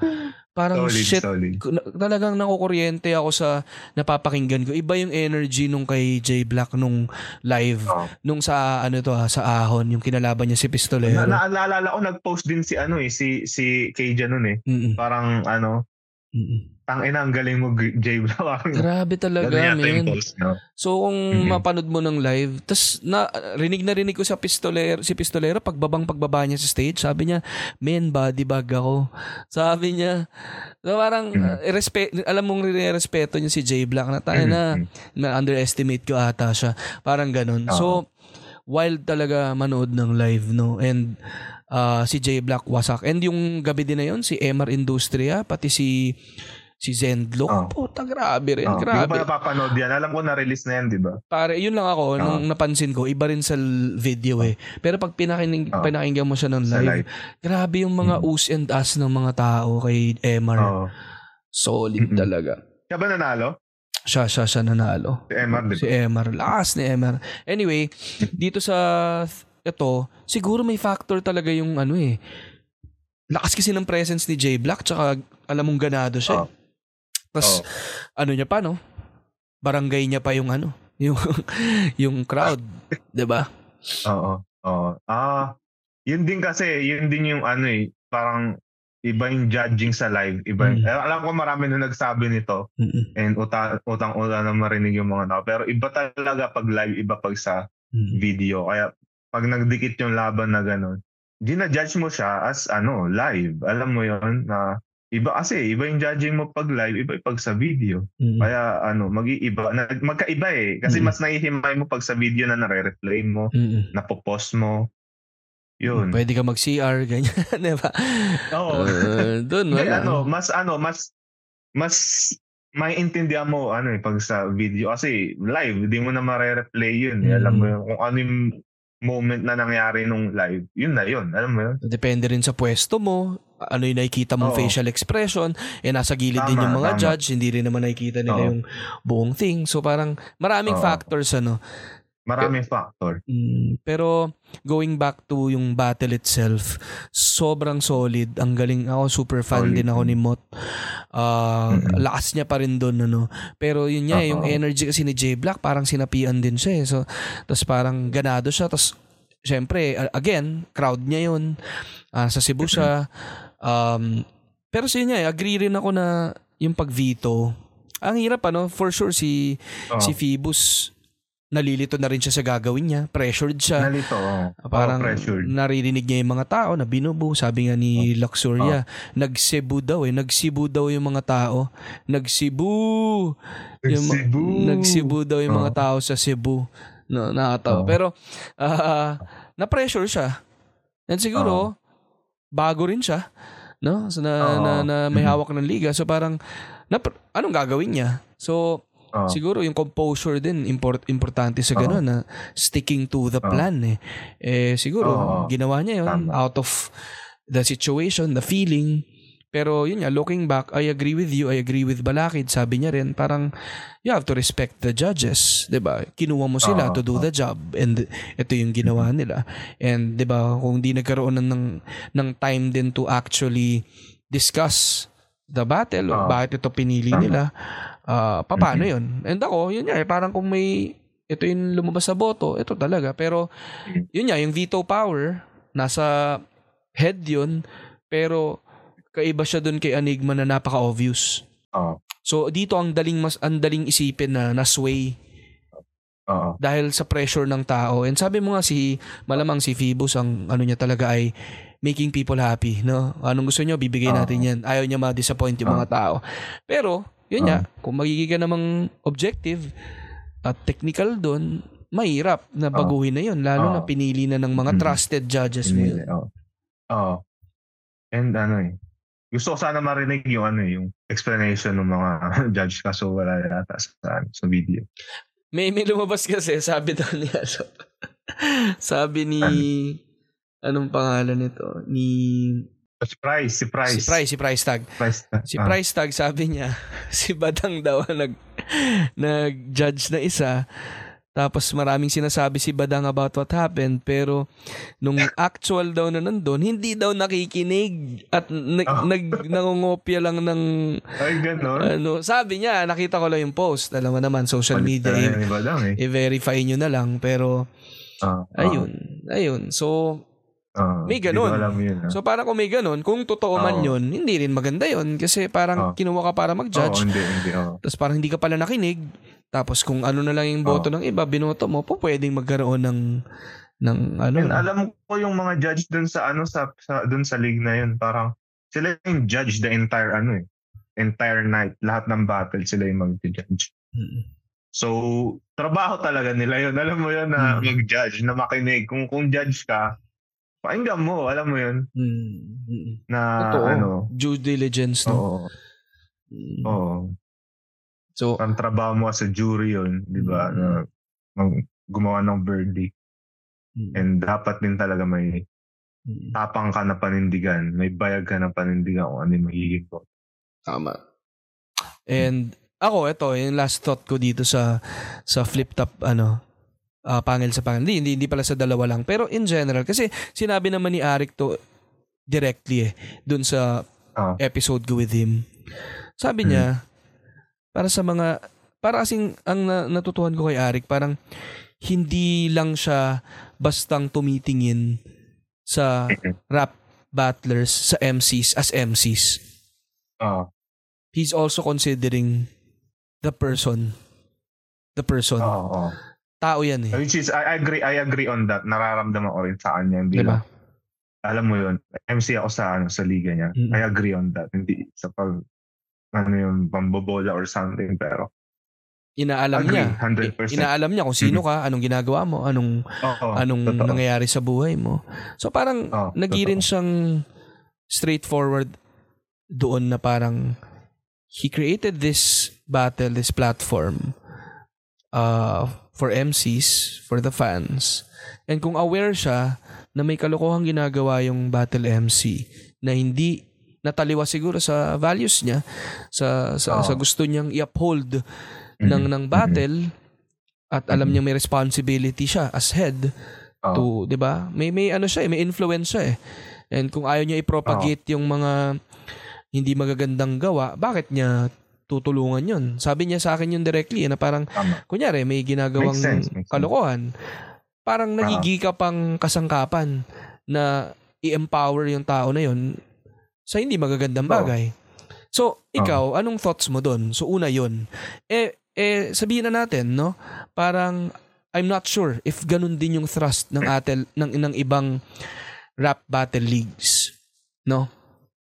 Parang solid, shit, solid. talagang nakukuryente ako sa napapakinggan ko. Iba yung energy nung kay J Black nung live, oh. nung sa ano to ha, sa Ahon, yung kinalaban niya si Pistolero. Na, naalala ko nag-post din si ano eh, si si KJ noon eh. Mm-mm. Parang ano, Mm-mm. Tang ina, ang galing mo, Jay Black. Grabe talaga, man. no? So, kung mm-hmm. mapanood mo ng live, tas na, rinig na rinig ko sa pistolero, si pistolero, pagbabang pagbaba niya sa stage, sabi niya, man, body bag ako. Sabi niya, so parang, mm-hmm. uh, respe- alam mong respeto niya si Jay Black na tayo na, mm-hmm. na underestimate ko ata siya. Parang ganun. Uh-huh. So, wild talaga manood ng live, no? And, uh, si Jay Black wasak. And yung gabi din na yon si MR Industria, pati si Si Zendlock, oh. puta grabe rin, oh. grabe. Hindi ko pa napapanood yan. Alam ko na-release na yan, di ba? Pare, yun lang ako, oh. nung napansin ko, iba rin sa video eh. Pero pag pinakinig, oh. pinakinggan mo siya ng live, live, grabe yung mga mm. us and us ng mga tao kay Emar. Oh. Solid Mm-mm. talaga. Siya ba nanalo? Siya, siya, siya nanalo. Si Emar, di ba? Si Emar. Lakas ni Emar. Anyway, dito sa ito, siguro may factor talaga yung ano eh. Lakas kasi ng presence ni J Black tsaka alam mong ganado siya. Oh. Tapos, oh. ano niya pa, no? Barangay niya pa yung ano, yung, yung crowd. di ba? Oo. Oo. Ah, yun din kasi, yun din yung ano eh, parang iba yung judging sa live. Iba mm. eh, alam ko marami na nagsabi nito Mm-mm. and utang utang ulan na marinig yung mga tao. Pero iba talaga pag live, iba pag sa mm. video. Kaya pag nagdikit yung laban na gano'n, gina-judge mo siya as ano, live. Alam mo yon na Iba kasi, iba yung judging mo pag live, iba yung pag sa video. Mm-hmm. Kaya ano, mag-iiba, magkaiba eh. Kasi mm-hmm. mas nahihimay mo pag sa video na nare-replay mo, mm-hmm. napopost mo. Yun. Pwede ka mag-CR, ganyan, di ba? Oo. Uh, doon, wala. ano, mas ano, mas, mas may intindihan mo ano eh pag sa video kasi live hindi mo na mare-replay yun mm. alam mo yun, kung ano yung moment na nangyari nung live yun na yun alam mo yun depende rin sa pwesto mo ano yung nakikita mong Oo. facial expression, eh nasa gilid tama, din yung mga tama. judge, hindi rin naman nakikita nila Oo. yung buong thing. So parang maraming Oo. factors ano. Maraming factor. Mm, pero going back to yung battle itself, sobrang solid. Ang galing ako, super fan solid. din ako ni Mot. Uh, mm-hmm. Lakas niya pa rin doon. Ano. Pero yun niya, Uh-oh. yung energy kasi ni J Black, parang sinapian din siya. Eh. So, tapos parang ganado siya. Tapos, syempre, again, crowd niya yun. Uh, sa Cebu siya. Um, pero sa inyo, eh, agree rin ako na yung pag-veto, ang hirap ano, for sure si Oo. si Phoebus nalilito na rin siya sa gagawin niya, pressured siya. Nalito, oo. Parang pressured. naririnig niya yung mga tao na binubu. Sabi nga ni Luxuria, nagsebu daw eh. Nagsibu daw yung mga tao. Nagsibu! Yung ma- Nagsibu! Nagsibu daw yung mga Oo. tao sa Cebu. No, nakakatawa. Oo. Pero, ah, na-pressure siya. And siguro, bago rin siya. No? So, na, Oo. na, na may Mhm. hawak ng liga. So, parang, na, anong gagawin niya? So, Oo. Siguro yung composure din import importante sa ganun na sticking to the Oo. plan eh. Eh siguro Oo. ginawa niya yun Tama. out of the situation, the feeling. Pero yun nga, looking back, I agree with you, I agree with Balakid. Sabi niya rin, parang you have to respect the judges, 'di ba? Kinuha mo sila Oo. to do the job and ito yung ginawa nila. And 'di ba, kung di nagkaroon ng ng, ng time din to actually discuss the battle Oo. bakit ito pinili nila, ah paano yun? And ako, yun nga, eh, parang kung may ito yung lumabas sa boto, ito talaga. Pero Mhm. yun nga, yung veto power, nasa head yun, pero kaiba siya dun kay Enigma na napaka-obvious. Oo. So dito ang daling mas ang daling isipin na na-sway Oo. dahil sa pressure ng tao. And sabi mo nga si malamang si Phoebus ang ano niya talaga ay making people happy, no? Anong gusto niyo bibigay Oo. natin 'yan. Ayaw niya ma-disappoint yung mga tao. Pero yun nga, kung magiging ka namang objective at technical doon, mahirap na baguhin na yun. Lalo Oo. na pinili na ng mga Mhm. trusted judges mo yun. Oo. Oo. And ano eh, gusto ko sana marinig yung ano eh, yung explanation ng mga judge kaso wala yata sa, sa video. May, may lumabas kasi, sabi daw niya. So, sabi ni, anong pangalan nito? Ni, Si Price, si Price. si Price, si Price Tag. Price. Si ah, Price Tag, sabi niya, si Badang daw ang nag, nag-judge na isa. Tapos maraming sinasabi si Badang about what happened. Pero nung actual daw na nandun, hindi daw nakikinig at nag, Oh. nag, nangungopia lang ng Ay, gano'n. ano. Sabi niya, nakita ko lang yung post. Alam mo naman, social media, Balik i- tayo ng iba lang eh. i-verify nyo na lang. Pero, Ah, ah, ayun. Ayun. So, ah, may ganun. alam yun. ah. so parang kung may ganun, kung totoo man Oo. yun, hindi rin maganda yun. Kasi parang Oo. kinuha ka para mag-judge. hindi, hindi. oo. Tapos parang hindi ka pala nakinig. Tapos kung ano na lang yung boto ng iba, binoto mo, po pwedeng magkaroon ng ng ano. And alam ko yung mga judge dun sa ano sa, sa dun sa league na yun, parang sila yung judge the entire ano eh. Entire night, lahat ng battle sila yung mag-judge. Mm. So, trabaho talaga nila yun. Alam mo yun na mag-judge, na makinig. Kung kung judge ka, pakinggan mo, alam mo yun, Mm. Mm. na Totoo. ano. Due diligence, no? Oo. Mm. Oo. So, Ang trabaho mo as a jury yun, di ba? Mm. Na mag- gumawa ng verdict. mm. And dapat din talaga may Mm. tapang ka na panindigan. May bayag ka na panindigan kung ano yung magiging. Tama. And ako, ito, yung last thought ko dito sa sa flip top, ano, ah, pangil sa pangil. Hindi, hindi, hindi pala sa dalawa lang. Pero in general, kasi sinabi naman ni Arik to directly eh, dun sa Ah. episode ko with him. Sabi niya, para sa mga, para kasing ang na, natutuhan ko kay Arik, parang hindi lang siya bastang tumitingin sa rap battlers, sa MCs as MCs Ah. he's also considering the person. The person. Oo. oo. Tao yan eh. Which is, I agree, I agree on that. Nararamdaman ko rin sa kanya. Hindi Diba? alam mo yun, MC ako sa, ano, sa liga niya. Mm. I agree on that. Hindi sa pag, ano yung pambobola or something. Pero, Inaalam agree, niya. 100%. Inaalam niya kung sino ka, anong ginagawa mo, anong Oo, anong totoo. nangyayari sa buhay mo. So parang Oo, nagirin totoo. siyang straightforward doon na parang he created this battle, this platform uh, for MCs, for the fans. And kung aware siya na may kalokohang ginagawa yung battle MC na hindi nataliwa siguro sa values niya, sa sa, Oo. sa gusto niyang i-uphold Mhm. ng ng battle at alam Mhm. niya may responsibility siya as head Oo. to, 'di ba? May may ano siya, eh, may influence siya eh. And kung ayaw niya i-propagate yung mga hindi magagandang gawa, bakit niya tutulungan yun? Sabi niya sa akin yun directly eh, na parang Tama. kunyari may ginagawang Makes sense, makes sense. kalokohan. Parang nagigi ka pang kasangkapan na i-empower yung tao na yun sa hindi magagandang bagay. So, ikaw, uh-huh. anong thoughts mo doon? So, una yun. Eh, eh, sabihin na natin, no? Parang, I'm not sure if ganun din yung thrust ng atel ng ng ibang rap battle leagues. No?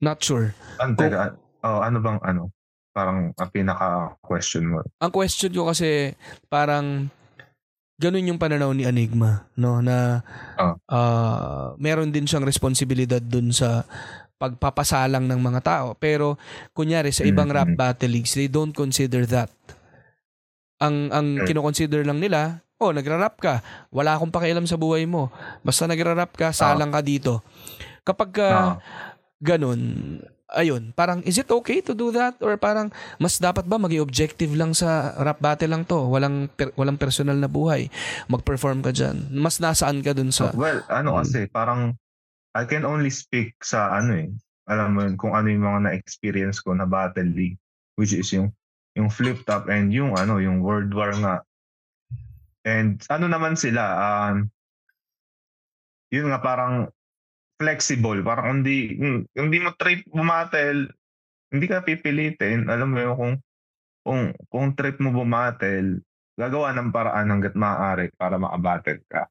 Not sure. Ang, Kung, oh, ano bang ano? Parang ang pinaka-question mo. Ang question ko kasi parang ganun yung pananaw ni Enigma, no? Na oh. uh, meron din siyang responsibilidad dun sa pagpapasalang ng mga tao. Pero kunyari sa ibang mm-hmm. rap battle leagues, they don't consider that. Ang ang okay. kino-consider lang nila, oh, nagra-rap ka, wala akong pakialam sa buhay mo. Basta nagra-rap ka, salang ka dito. Kapag ka uh, ganun, ayun, parang is it okay to do that or parang mas dapat ba maging objective lang sa rap battle lang to, walang per, walang personal na buhay. Mag-perform ka diyan. Mas nasaan ka dun sa Well, ano kasi parang I can only speak sa ano eh. Alam mo yun, kung ano yung mga na-experience ko na Battle League. Which is yung yung flip top and yung ano, yung World War nga. And ano naman sila, um, yun nga parang flexible. Parang hindi, hindi mo trip bumatel, hindi ka pipilitin. Alam mo yun, kung, kung, kung trip mo bumatel, gagawa ng paraan hanggat maaari para makabattle ka.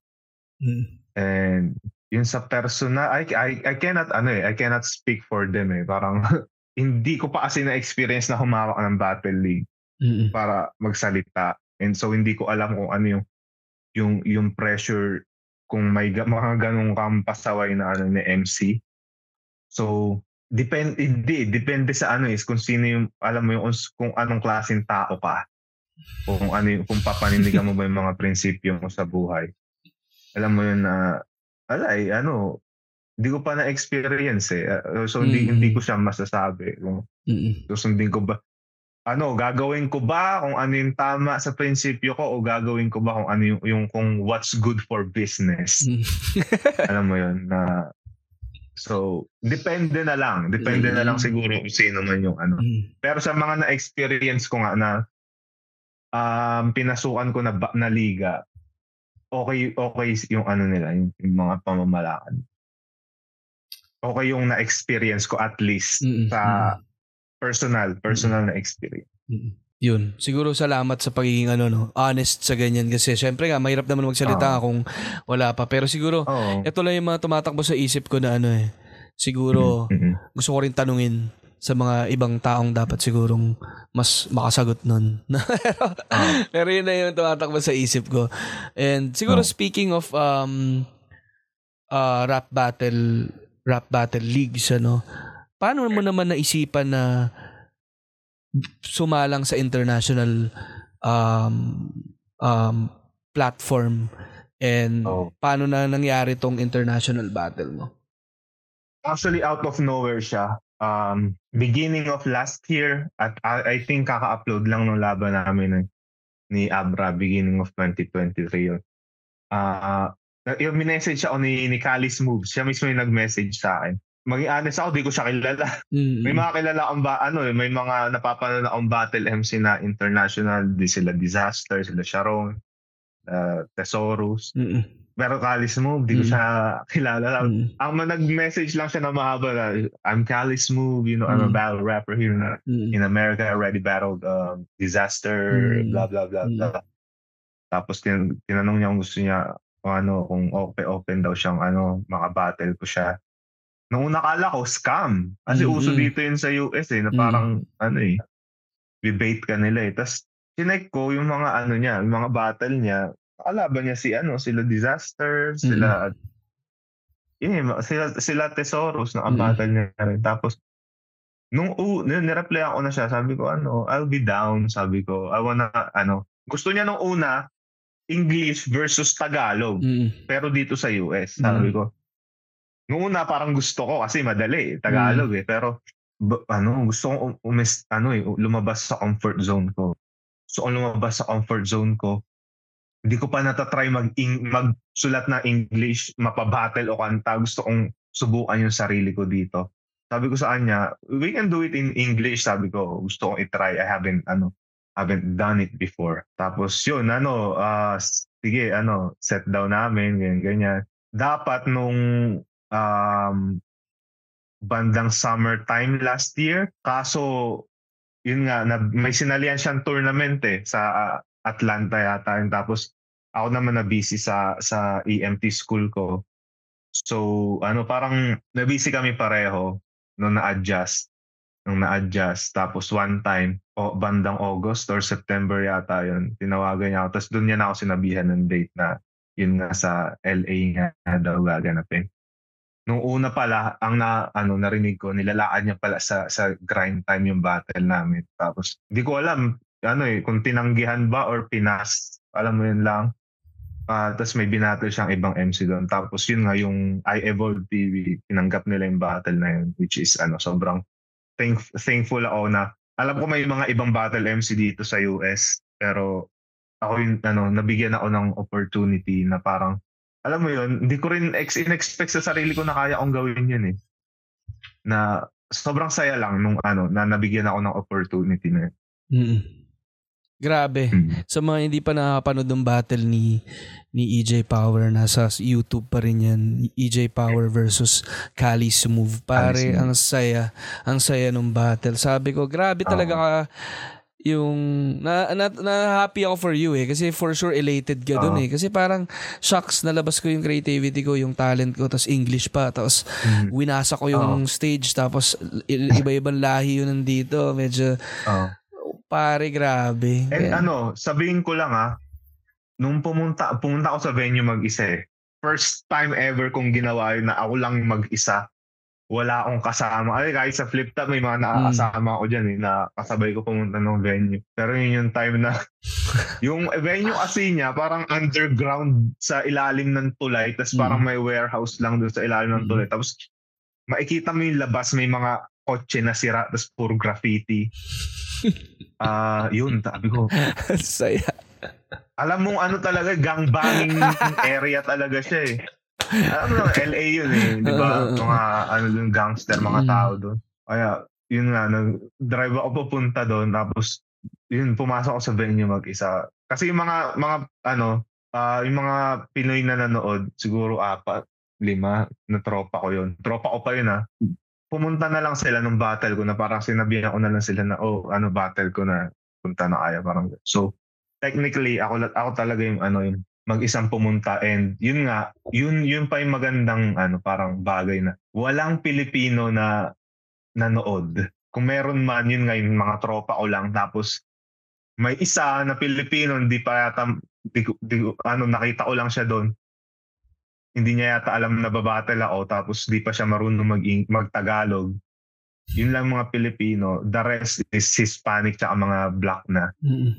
Mm. And yun sa persona, I, I, I cannot, ano eh, I cannot speak for them eh. Parang, hindi ko pa kasi na-experience na humawak ng Battle League mm-hmm. para magsalita. And so, hindi ko alam kung ano yung, yung, yung pressure kung may mga ganong kang pasaway na ano ni MC. So, depend hindi depende sa ano is kung sino yung alam mo yung kung anong klaseng tao ka. Kung ano yung, kung papanindigan mo ba yung mga prinsipyo mo sa buhay. Alam mo yun na alay, ano, hindi ko pa na-experience eh. Uh, so, hindi, mm. hindi ko siya masasabi. Kung mm. susundin ko ba, ano, gagawin ko ba kung ano yung tama sa prinsipyo ko o gagawin ko ba kung ano yung, yung kung what's good for business. Mm. Alam mo yun, na So, depende na lang. Depende mm. na lang siguro kung sino man yung ano. Mm. Pero sa mga na-experience ko nga na um, pinasukan ko na, na liga, okay okay yung ano nila, yung, yung mga pamamalakad. Okay yung na-experience ko at least mm-hmm. sa personal, personal mm-hmm. na experience. Mm-hmm. Yun. Siguro salamat sa pagiging ano no, honest sa ganyan kasi syempre nga mahirap naman magsalita uh, kung wala pa. Pero siguro uh, ito lang yung mga tumatakbo sa isip ko na ano eh. Siguro mm-hmm. gusto ko rin tanungin sa mga ibang taong dapat sigurong mas makasagot nun. pero, uh, pero yun na yung tumatakbo sa isip ko. And siguro uh, speaking of um, uh, rap battle rap battle leagues, ano, paano mo naman naisipan na sumalang sa international um, um, platform and oh. paano na nangyari tong international battle mo? Actually, out of nowhere siya um, beginning of last year at I, I think kaka-upload lang ng laban namin ni, ni Abra beginning of 2023 yun. Uh, yung message ako ni, ni Calis Moves. Siya mismo yung nag-message sa akin. Maging honest ako, di ko siya kilala. Mm-hmm. May mga kilala akong ba, ano eh, may mga napapanood akong battle MC na international, di sila Disaster, sila Sharon, uh, Thesaurus. Mm-hmm pero Callis Move, di ko mm. siya kilala. Mm. Ang nag-message lang siya na mahaba na, I'm Callis Move, you know, mm. I'm a battle rapper here na, mm. in America. I already battled um, disaster, mm. blah, blah, blah, mm. blah. Tapos tin- tinanong niya kung gusto niya kung ano, kung open, open daw siyang ano, makabattle ko siya. Nung una kala ko, scam. Kasi mm-hmm. uso dito yun sa US eh, na parang, mm ano eh, debate ka nila eh. Tapos, chinek ko yung mga ano niya, yung mga battle niya, kalaban niya si ano, sila Disaster, mm-hmm. sila yun, sila sila Tesoros na kabatal mm-hmm. niya rin. Tapos nung uh, nireply ako na siya, sabi ko ano, I'll be down, sabi ko. I wanna ano, gusto niya nung una English versus Tagalog. Mm-hmm. Pero dito sa US, sabi mm-hmm. ko. Nung una parang gusto ko kasi madali, Tagalog mm-hmm. eh, pero b- ano, gusto kong umis, ano eh, lumabas sa comfort zone ko. So, kung lumabas sa comfort zone ko, hindi ko pa natatry mag magsulat na English, mapabattle o kanta. Gusto kong subukan yung sarili ko dito. Sabi ko sa kanya, we can do it in English. Sabi ko, gusto kong itry. I haven't, ano, haven't done it before. Tapos yun, ano, uh, sige, ano, set down namin, ganyan, ganyan. Dapat nung um, bandang summertime last year. Kaso, yun nga, na, may sinalihan siyang tournament eh sa uh, Atlanta yata. And tapos, ako naman na busy sa sa EMT school ko. So, ano, parang na-busy kami pareho nung na-adjust. Nung na-adjust. Tapos one time, o, bandang August or September yata yun, tinawagan niya ako. Tapos doon niya na ako sinabihan ng date na yun nga sa LA nga daw gaganapin. Nung una pala, ang na, ano, narinig ko, nilalakad niya pala sa, sa grind time yung battle namin. Tapos, di ko alam, ano eh, kung tinanggihan ba or pinas. Alam mo yun lang. Uh, tapos may binattle siyang ibang MC doon. Tapos yun nga yung I Evolve TV, tinanggap nila yung battle na yun, which is ano, sobrang thank, thankful ako na alam ko may mga ibang battle MC dito sa US, pero ako yung ano, nabigyan ako ng opportunity na parang, alam mo yun, hindi ko rin ex in-expect sa sarili ko na kaya kong gawin yun eh. Na sobrang saya lang nung ano, na nabigyan ako ng opportunity na yun. Mm-hmm. Grabe. Hmm. Sa mga hindi pa nakapanood ng battle ni ni EJ Power, nasa YouTube pa rin yan. EJ Power versus Kali Smooth. Pare, Smooth. ang saya. Ang saya ng battle. Sabi ko, grabe talaga ka yung na, na, na happy ako for you eh kasi for sure elated ka uh-huh. dun eh kasi parang shocks nalabas ko yung creativity ko yung talent ko tapos English pa tapos mm. winasa ko yung uh-huh. stage tapos iba-ibang lahi yun nandito medyo uh-huh Pare, grabe. And yeah. ano, sabihin ko lang ah, nung pumunta, pumunta ako sa venue mag-isa eh. First time ever kong ginawa yun na ako lang mag-isa. Wala akong kasama. Ay, kahit sa flip top, may mga nakakasama mm. ako dyan eh, na kasabay ko pumunta ng venue. Pero yun yung time na, yung venue kasi niya, parang underground sa ilalim ng tulay, tapos mm. parang may warehouse lang doon sa ilalim ng tulay. Mm. Tapos makikita mo yung labas, may mga kotse na sira, tapos puro graffiti. Ah, uh, yun, sabi ko. Saya. Alam mo ano talaga, gangbanging area talaga siya eh. Alam mo, LA yun eh. Di ba? Mga ano dun, gangster, mga mm. tao doon. Kaya, yun nga, nag-drive ako papunta doon. Tapos, yun, pumasok ako sa venue mag-isa. Kasi yung mga, mga, ano, uh, yung mga Pinoy na nanood, siguro apat, lima, na tropa ko yun. Tropa ko pa yun ah pumunta na lang sila nung battle ko na parang sinabihan ko na lang sila na oh ano battle ko na punta na kaya parang so technically ako ako talaga yung ano yung mag-isang pumunta and yun nga yun yun pa yung magandang ano parang bagay na walang Pilipino na nanood kung meron man yun nga yung mga tropa ko lang tapos may isa na Pilipino hindi pa yata di, di, ano nakita ko lang siya doon hindi niya yata alam na babattle ako tapos di pa siya marunong mag magtagalog. Yun lang mga Pilipino. The rest is Hispanic tsaka mga black na. Mm-hmm.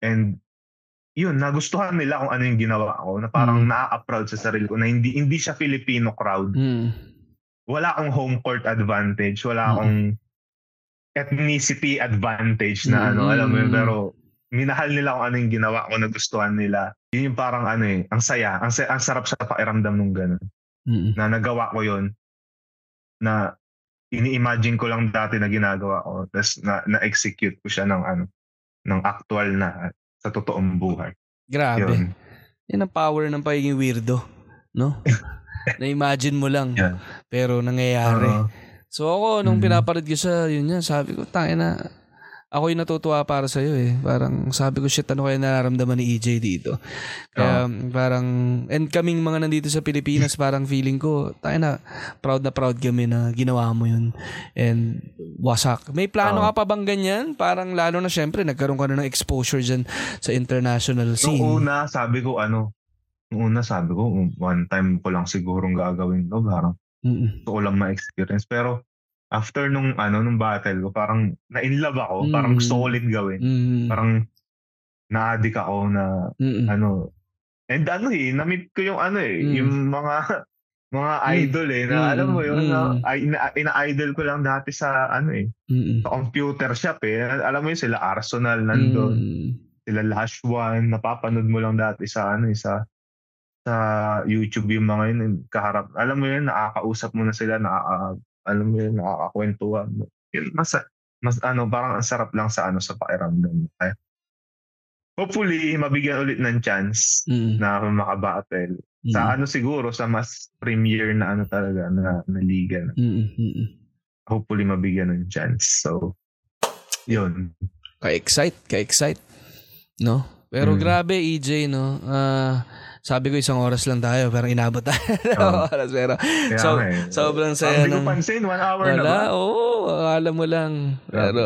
And yun, nagustuhan nila kung ano yung ginawa ko na parang mm. naa-proud sa sarili ko na hindi hindi siya Filipino crowd. Mm. Wala akong home court advantage, wala mm. akong ethnicity advantage na mm. ano, alam mo yun, pero minahal nila kung ano yung ginawa ko, nagustuhan nila. Yun yung parang ano eh, ang saya, ang, saya, ang sarap sa pakiramdam nung gano'n. Mm-hmm. Na nagawa ko yon na ini-imagine ko lang dati na ginagawa ko, tapos na, na-execute ko siya ng ano, ng actual na sa totoong buhay. Grabe. Yun. Yan ang power ng pagiging weirdo, no? Na-imagine mo lang, yeah. pero nangyayari. Uh, so ako, nung mm-hmm. pinapanood ko siya, yun yan, sabi ko, tayo na, ako yung natutuwa para sa iyo eh. Parang sabi ko, shit, ano kaya nararamdaman ni EJ dito? Kaya oh. parang, and kaming mga nandito sa Pilipinas, parang feeling ko, tayo na, proud na proud kami na ginawa mo yun. And wasak. May plano oh. ka pa bang ganyan? Parang lalo na syempre, nagkaroon ka na ng exposure dyan sa international scene. Noong una, sabi ko, ano, noong una sabi ko, one time ko lang sigurong gagawin to. Parang, Mm-mm. ko lang ma-experience. Pero, after nung ano nung battle ko parang na-inlove ako mm. parang gusto ko ulit gawin mm. parang na-addict ako na mm. ano and ano eh na-meet ko yung ano eh mm. yung mga mga mm. idol eh na mm. alam mo yun mm. na, ina, ina-idol ko lang dati sa ano eh mm. sa computer shop eh alam mo yun sila Arsenal nandoon mm. sila Lash One napapanood mo lang dati sa ano eh sa sa YouTube yung mga yun kaharap alam mo yun nakakausap mo na sila na alam mo yun, nakakakwentuhan. Yun, mas, mas ano, parang ang sarap lang sa ano sa pakiramdam. Ay, hopefully, mabigyan ulit ng chance mm. na makabattle. Sa Mm. ano siguro, sa mas premier na ano talaga, na, na liga. na Mm, mm, mm. Hopefully mabigyan ng chance. So, yun. Ka-excite, ka-excite. No? Pero Mm. grabe, EJ, no? Ah, sabi ko isang oras lang tayo, pero inabot tayo ng Oo. oras. Pero Kaya So, eh. sobrang saya Hindi ko ng... pansin, one hour na ba? Wala, oo, akala mo lang. Pero,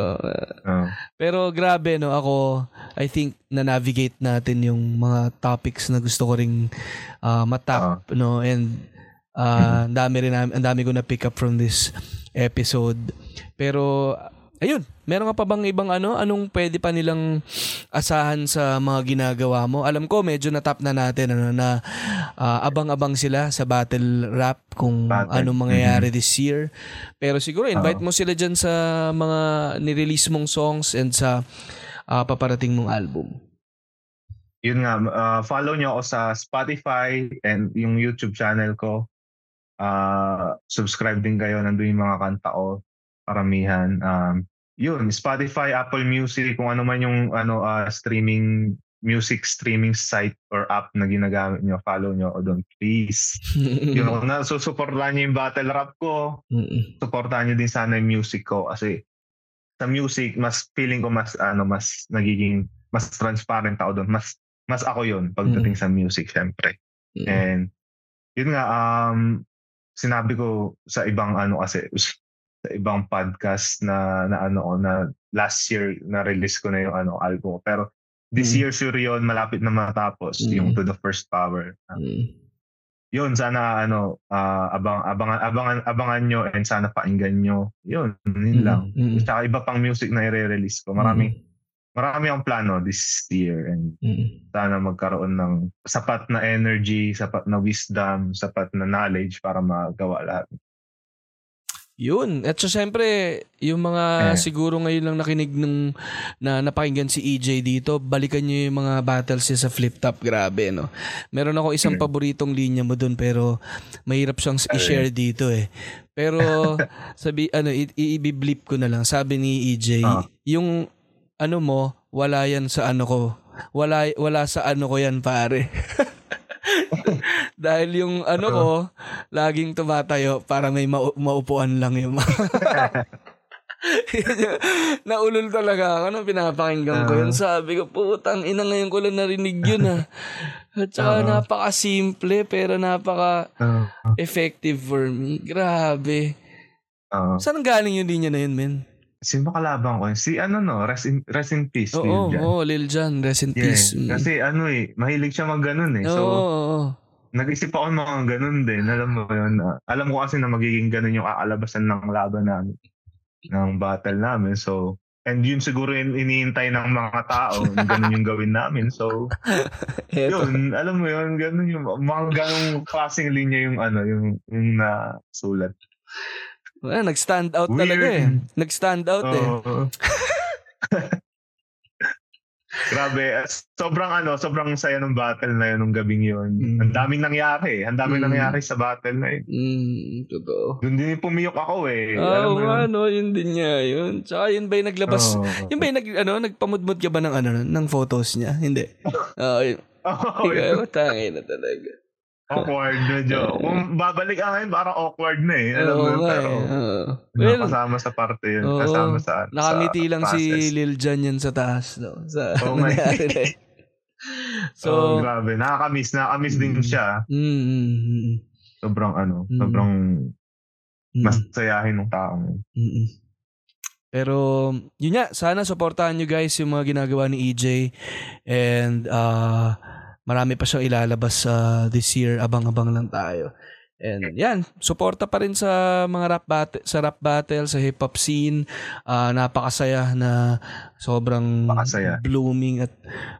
Oh. pero grabe, no? Ako, I think, na-navigate natin yung mga topics na gusto ko ring ah, matap, no? And, ah, ang dami rin, ang dami ko na pick up from this episode. Pero, ayun, meron ka pa bang ibang ano? Anong pwede pa nilang asahan sa mga ginagawa mo? Alam ko, medyo natap na natin, ano, na ah, abang-abang sila sa battle rap kung Battle. anong mangyayari this year. Pero siguro, invite Oo. mo sila dyan sa mga nirelease mong songs and sa ah, paparating mong album. Yun nga, uh, follow nyo ako sa Spotify and yung YouTube channel ko. Uh, subscribe din kayo, nandun yung mga kanta ko, paramihan. Um, yun, Spotify, Apple Music, kung ano man yung ano uh, streaming music streaming site or app na ginagamit nyo, follow nyo ako doon, please. Yun, kung nasusuportahan nyo yung battle rap ko, supportahan nyo din sana yung music ko kasi sa music mas feeling ko mas ano mas nagiging mas transparent ako doon mas mas ako yon pagdating sa music syempre. Mm-mm. and yun nga um sinabi ko sa ibang ano kasi ibang podcast na na ano na last year na release ko na yung ano album pero this Mm. year sure yun malapit na matapos Mm. yung to the first power Mm. yun sana ano ah, abang abangan abangan abangan nyo and sana pakinggan nyo yun yun lang Mm. Tsaka iba pang music na i-release ko marami marami akong plano this year and Mm. sana magkaroon ng sapat na energy sapat na wisdom sapat na knowledge para magawa lahat Yun. At so, syempre, yung mga Eh. siguro ngayon lang nakinig nung na napakinggan si EJ dito, balikan nyo yung mga battles niya sa flip top. Grabe, no? Meron ako isang Mm. paboritong linya mo dun, pero mahirap siyang Ano i-share dito eh. Pero, sabi, ano, i- i- i-blip ko na lang. Sabi ni EJ, Ah. yung ano mo, wala yan sa ano ko. Wala, wala sa ano ko yan, pare. Dahil yung ano ko, laging tumatayo para may mau- maupuan lang yung mga... Naulol talaga ako nung pinapakinggan ko yun. Sabi ko, putang ina ngayon ko lang narinig yun ah. At saka Oo. napaka-simple pero napaka-effective for me. Grabe. uh, Saan galing yung linya na yun, men? sino ba kalaban ko si ano no rest in, rest in peace Oo, Lil Jon. oo, Lil Jon. Rest in Yeah, peace. Mm. kasi ano eh mahilig siya mag ganun eh Oo, so oo, oo. Nag-isip ako ng mga ganun din. Alam mo yun. ah, alam ko kasi na magiging ganun yung kakalabasan ng laban namin. Ng battle namin. So, and yun siguro yung iniintay ng mga tao. ganun yung gawin namin. So, yun. Alam mo yun. Ganun yung mga ganung klaseng linya yung ano, yung, yung nasulat. Ah, nag-stand out talaga eh. Weird. Nag-stand out eh. Grabe. Sobrang ano, sobrang saya ng battle na yun nung gabing yun. Mm. Ang daming nangyari. Ang daming Mm. nangyari sa battle na yun. Mm, totoo. Doon din pumiyok ako eh. Oo mo nga, yun? no, yun din niya, yun. Tsaka yun ba yung naglabas, Oo. yun ba yung nag, ano, nagpamudmud ka ba ng, ano, ng photos niya? Hindi. Oo, yun. Oo, yun. Tangay na talaga. Awkward medyo. Kung babalik ngayon, parang awkward na eh. Alam mo yun, nga pero eh. Well, nakasama sa parte yun. oo. kasama sa nakangiti sa lang si process. Lil Jon yan sa taas, no? Sa, nangyari na eh. So, So, grabe. Nakakamiss. Nakakamiss din Mm. siya. mm, mm, mm, Sobrang ano, Mm. sobrang mm, masayahin ng taong yun. mm. Pero, yun nga, sana supportahan nyo guys yung mga ginagawa ni EJ. And, uh, marami pa siyang ilalabas sa this year. Abang-abang lang tayo. And yan, suporta pa rin sa mga rap battle, sa rap battle, sa hip hop scene. Ah, napakasaya na sobrang Napakasaya. blooming at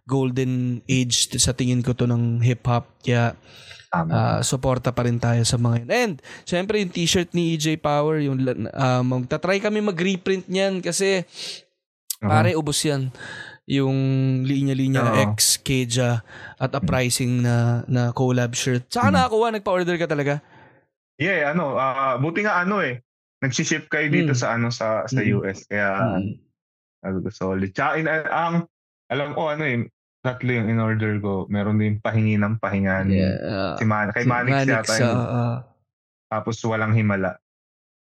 golden age sa tingin ko to ng hip hop. Kaya Tama. ah, suporta pa rin tayo sa mga yun. And syempre yung t-shirt ni EJ Power, yung uh, magta-try kami mag-reprint niyan kasi Oo. pare ubos yan yung linya-linya Oo. X Keja at a pricing na na collab shirt. Saka Mm. nakakuha, nagpa-order ka talaga? Yeah, ano, ah, buti nga ano eh. Nag-ship kayo dito Mm. sa ano sa sa Mm. US kaya Mm. sabi ko solid. Tsaka in, ang alam ko ano eh tatlo yung in-order ko. Meron din pahingi ng pahingan. Yeah. Si Man, kay Manix, yata yun. ah, Tapos walang himala.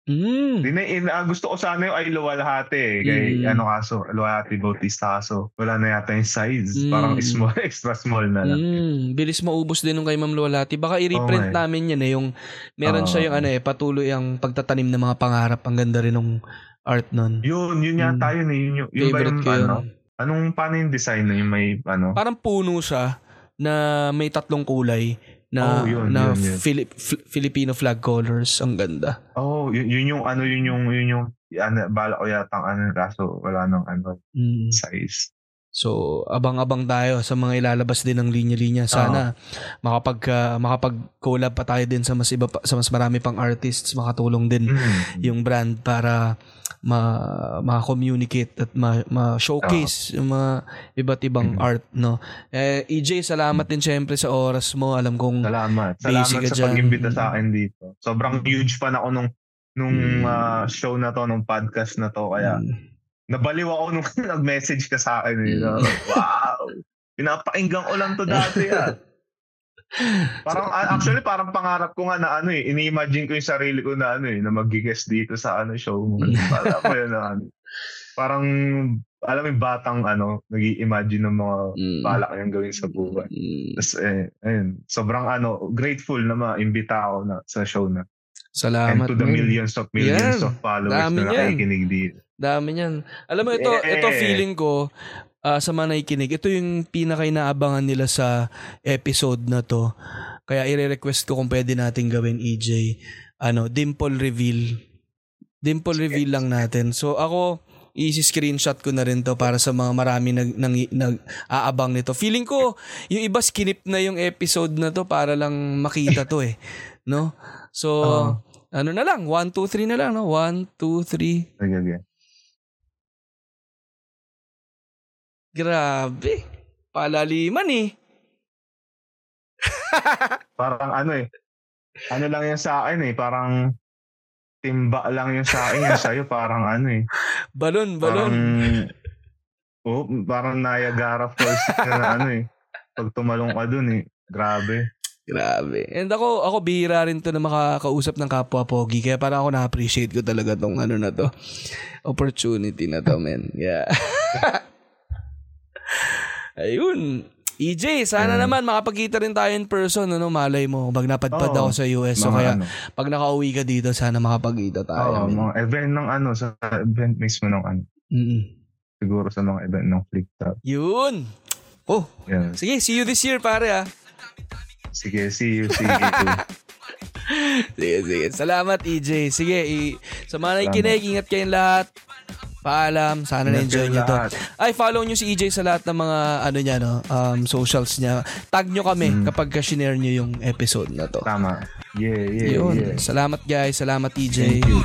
Mm, Di na, in, ah, gusto ko sana yung ay luwalhati eh. Kay Mm. ano kaso, luwalhati Bautista kaso. Wala na yata yung size. Mm. Parang small, extra small na lang. mm, bilis maubos din nung kay Ma'am Luwalhati. Baka i-reprint eh. namin yan eh. Yung, meron Oo. siya yung ano eh, patuloy ang pagtatanim ng mga pangarap. Ang ganda rin ng art nun. Yun, yun yata yun eh. Yun, yun, yun ba yung ko yun. ano? Anong, paano yung design na yung may ano? Parang puno siya na may tatlong kulay na Oh, yun, na yun, yun. Fili- F- Filipino flag colors. Ang ganda. Oh, yun, yun yung ano, yun yung, yun yung, ano, bala ko yata ano, kaso wala nang ano, Mm. size. So, abang-abang tayo sa mga ilalabas din ng linya-linya. Sana makapag ah, makapag-collab pa tayo din sa mas iba pa, sa mas marami pang artists makatulong din Mm. yung brand para ma ma-communicate at ma, ma-showcase yung mga iba't ibang Mm. art no. Eh EJ, salamat din syempre sa oras mo. Alam kong Salamat. Salamat ka sa pag-imbita sa akin dito. Sobrang huge fan ako nung nung Mm. ah, show na to, nung podcast na to. Kaya mm, nabaliw ako nung nag-message ka sa akin. Eh. Mm. wow! Pinapakinggan ko lang to dati ah. Parang actually parang pangarap ko nga na ano eh, ini-imagine ko yung sarili ko na ano eh, na mag-guest dito sa ano show mo. Mm. Parang ko yun na ano. Parang alam mo batang ano, nag-i-imagine ng mga mm, balak niyang gawin sa buhay. mm, Tapos eh, ayun, sobrang ano, grateful na ma-imbita ako na sa show na. Salamat. And to the man. millions of millions Yan. of followers Dami na nakikinig dito. Dami niyan. Alam mo, ito, Eh. ito feeling ko, ah, sa mga nakikinig, ito yung pinaka-inaabangan nila sa episode na to. Kaya i-request ko kung pwede natin gawin, EJ, ano, dimple reveal. Dimple reveal lang natin. So ako, i-screenshot ko na rin to para sa mga marami nag, nang, nag aabang nito. Feeling ko, yung iba skip na yung episode na to para lang makita to eh. No? So, Oo. Ano na lang, 1, 2, 3 na lang, no? 1, 2, 3, Sige, sige. Grabe. Palaliman eh. Parang ano eh, ano lang yan sa akin eh, parang timba lang yung sa akin, yung sa'yo parang ano eh. Balon, Parang, balon. oh, parang Niagara Falls na ano eh. Pag tumalong ka dun eh, grabe. Grabe. And ako, ako bihira rin to na makakausap ng kapwa pogi. Kaya parang ako na-appreciate ko talaga tong ano na to. Opportunity na to, man. Yeah. Ayun. EJ, sana Ayun. naman makapagkita rin tayo in person, ano, malay mo. Pag napadpad Oo. ako sa US. So kaya, ano, pag nakauwi ka dito, sana makapagkita tayo. oo, man. mga event ng ano, sa event mismo ng ano, Mm-mm. siguro sa mga event ng Flip Top. Yun. Oh, Yan. sige, see you this year, pare, ah. Sige, see you, see you. Sige, sige. Salamat, EJ. Sige, i- sa mga nakikinig, ingat kayong lahat. Paalam. Sana na-enjoy nyo to. Ay, follow nyo si EJ sa lahat ng mga ano niya, no? Um, socials niya. Tag nyo kami Mm. kapag ka-share nyo yung episode na to. Tama. Yeah, yeah, Yun. yeah. Salamat, guys. Salamat, EJ. Thank you.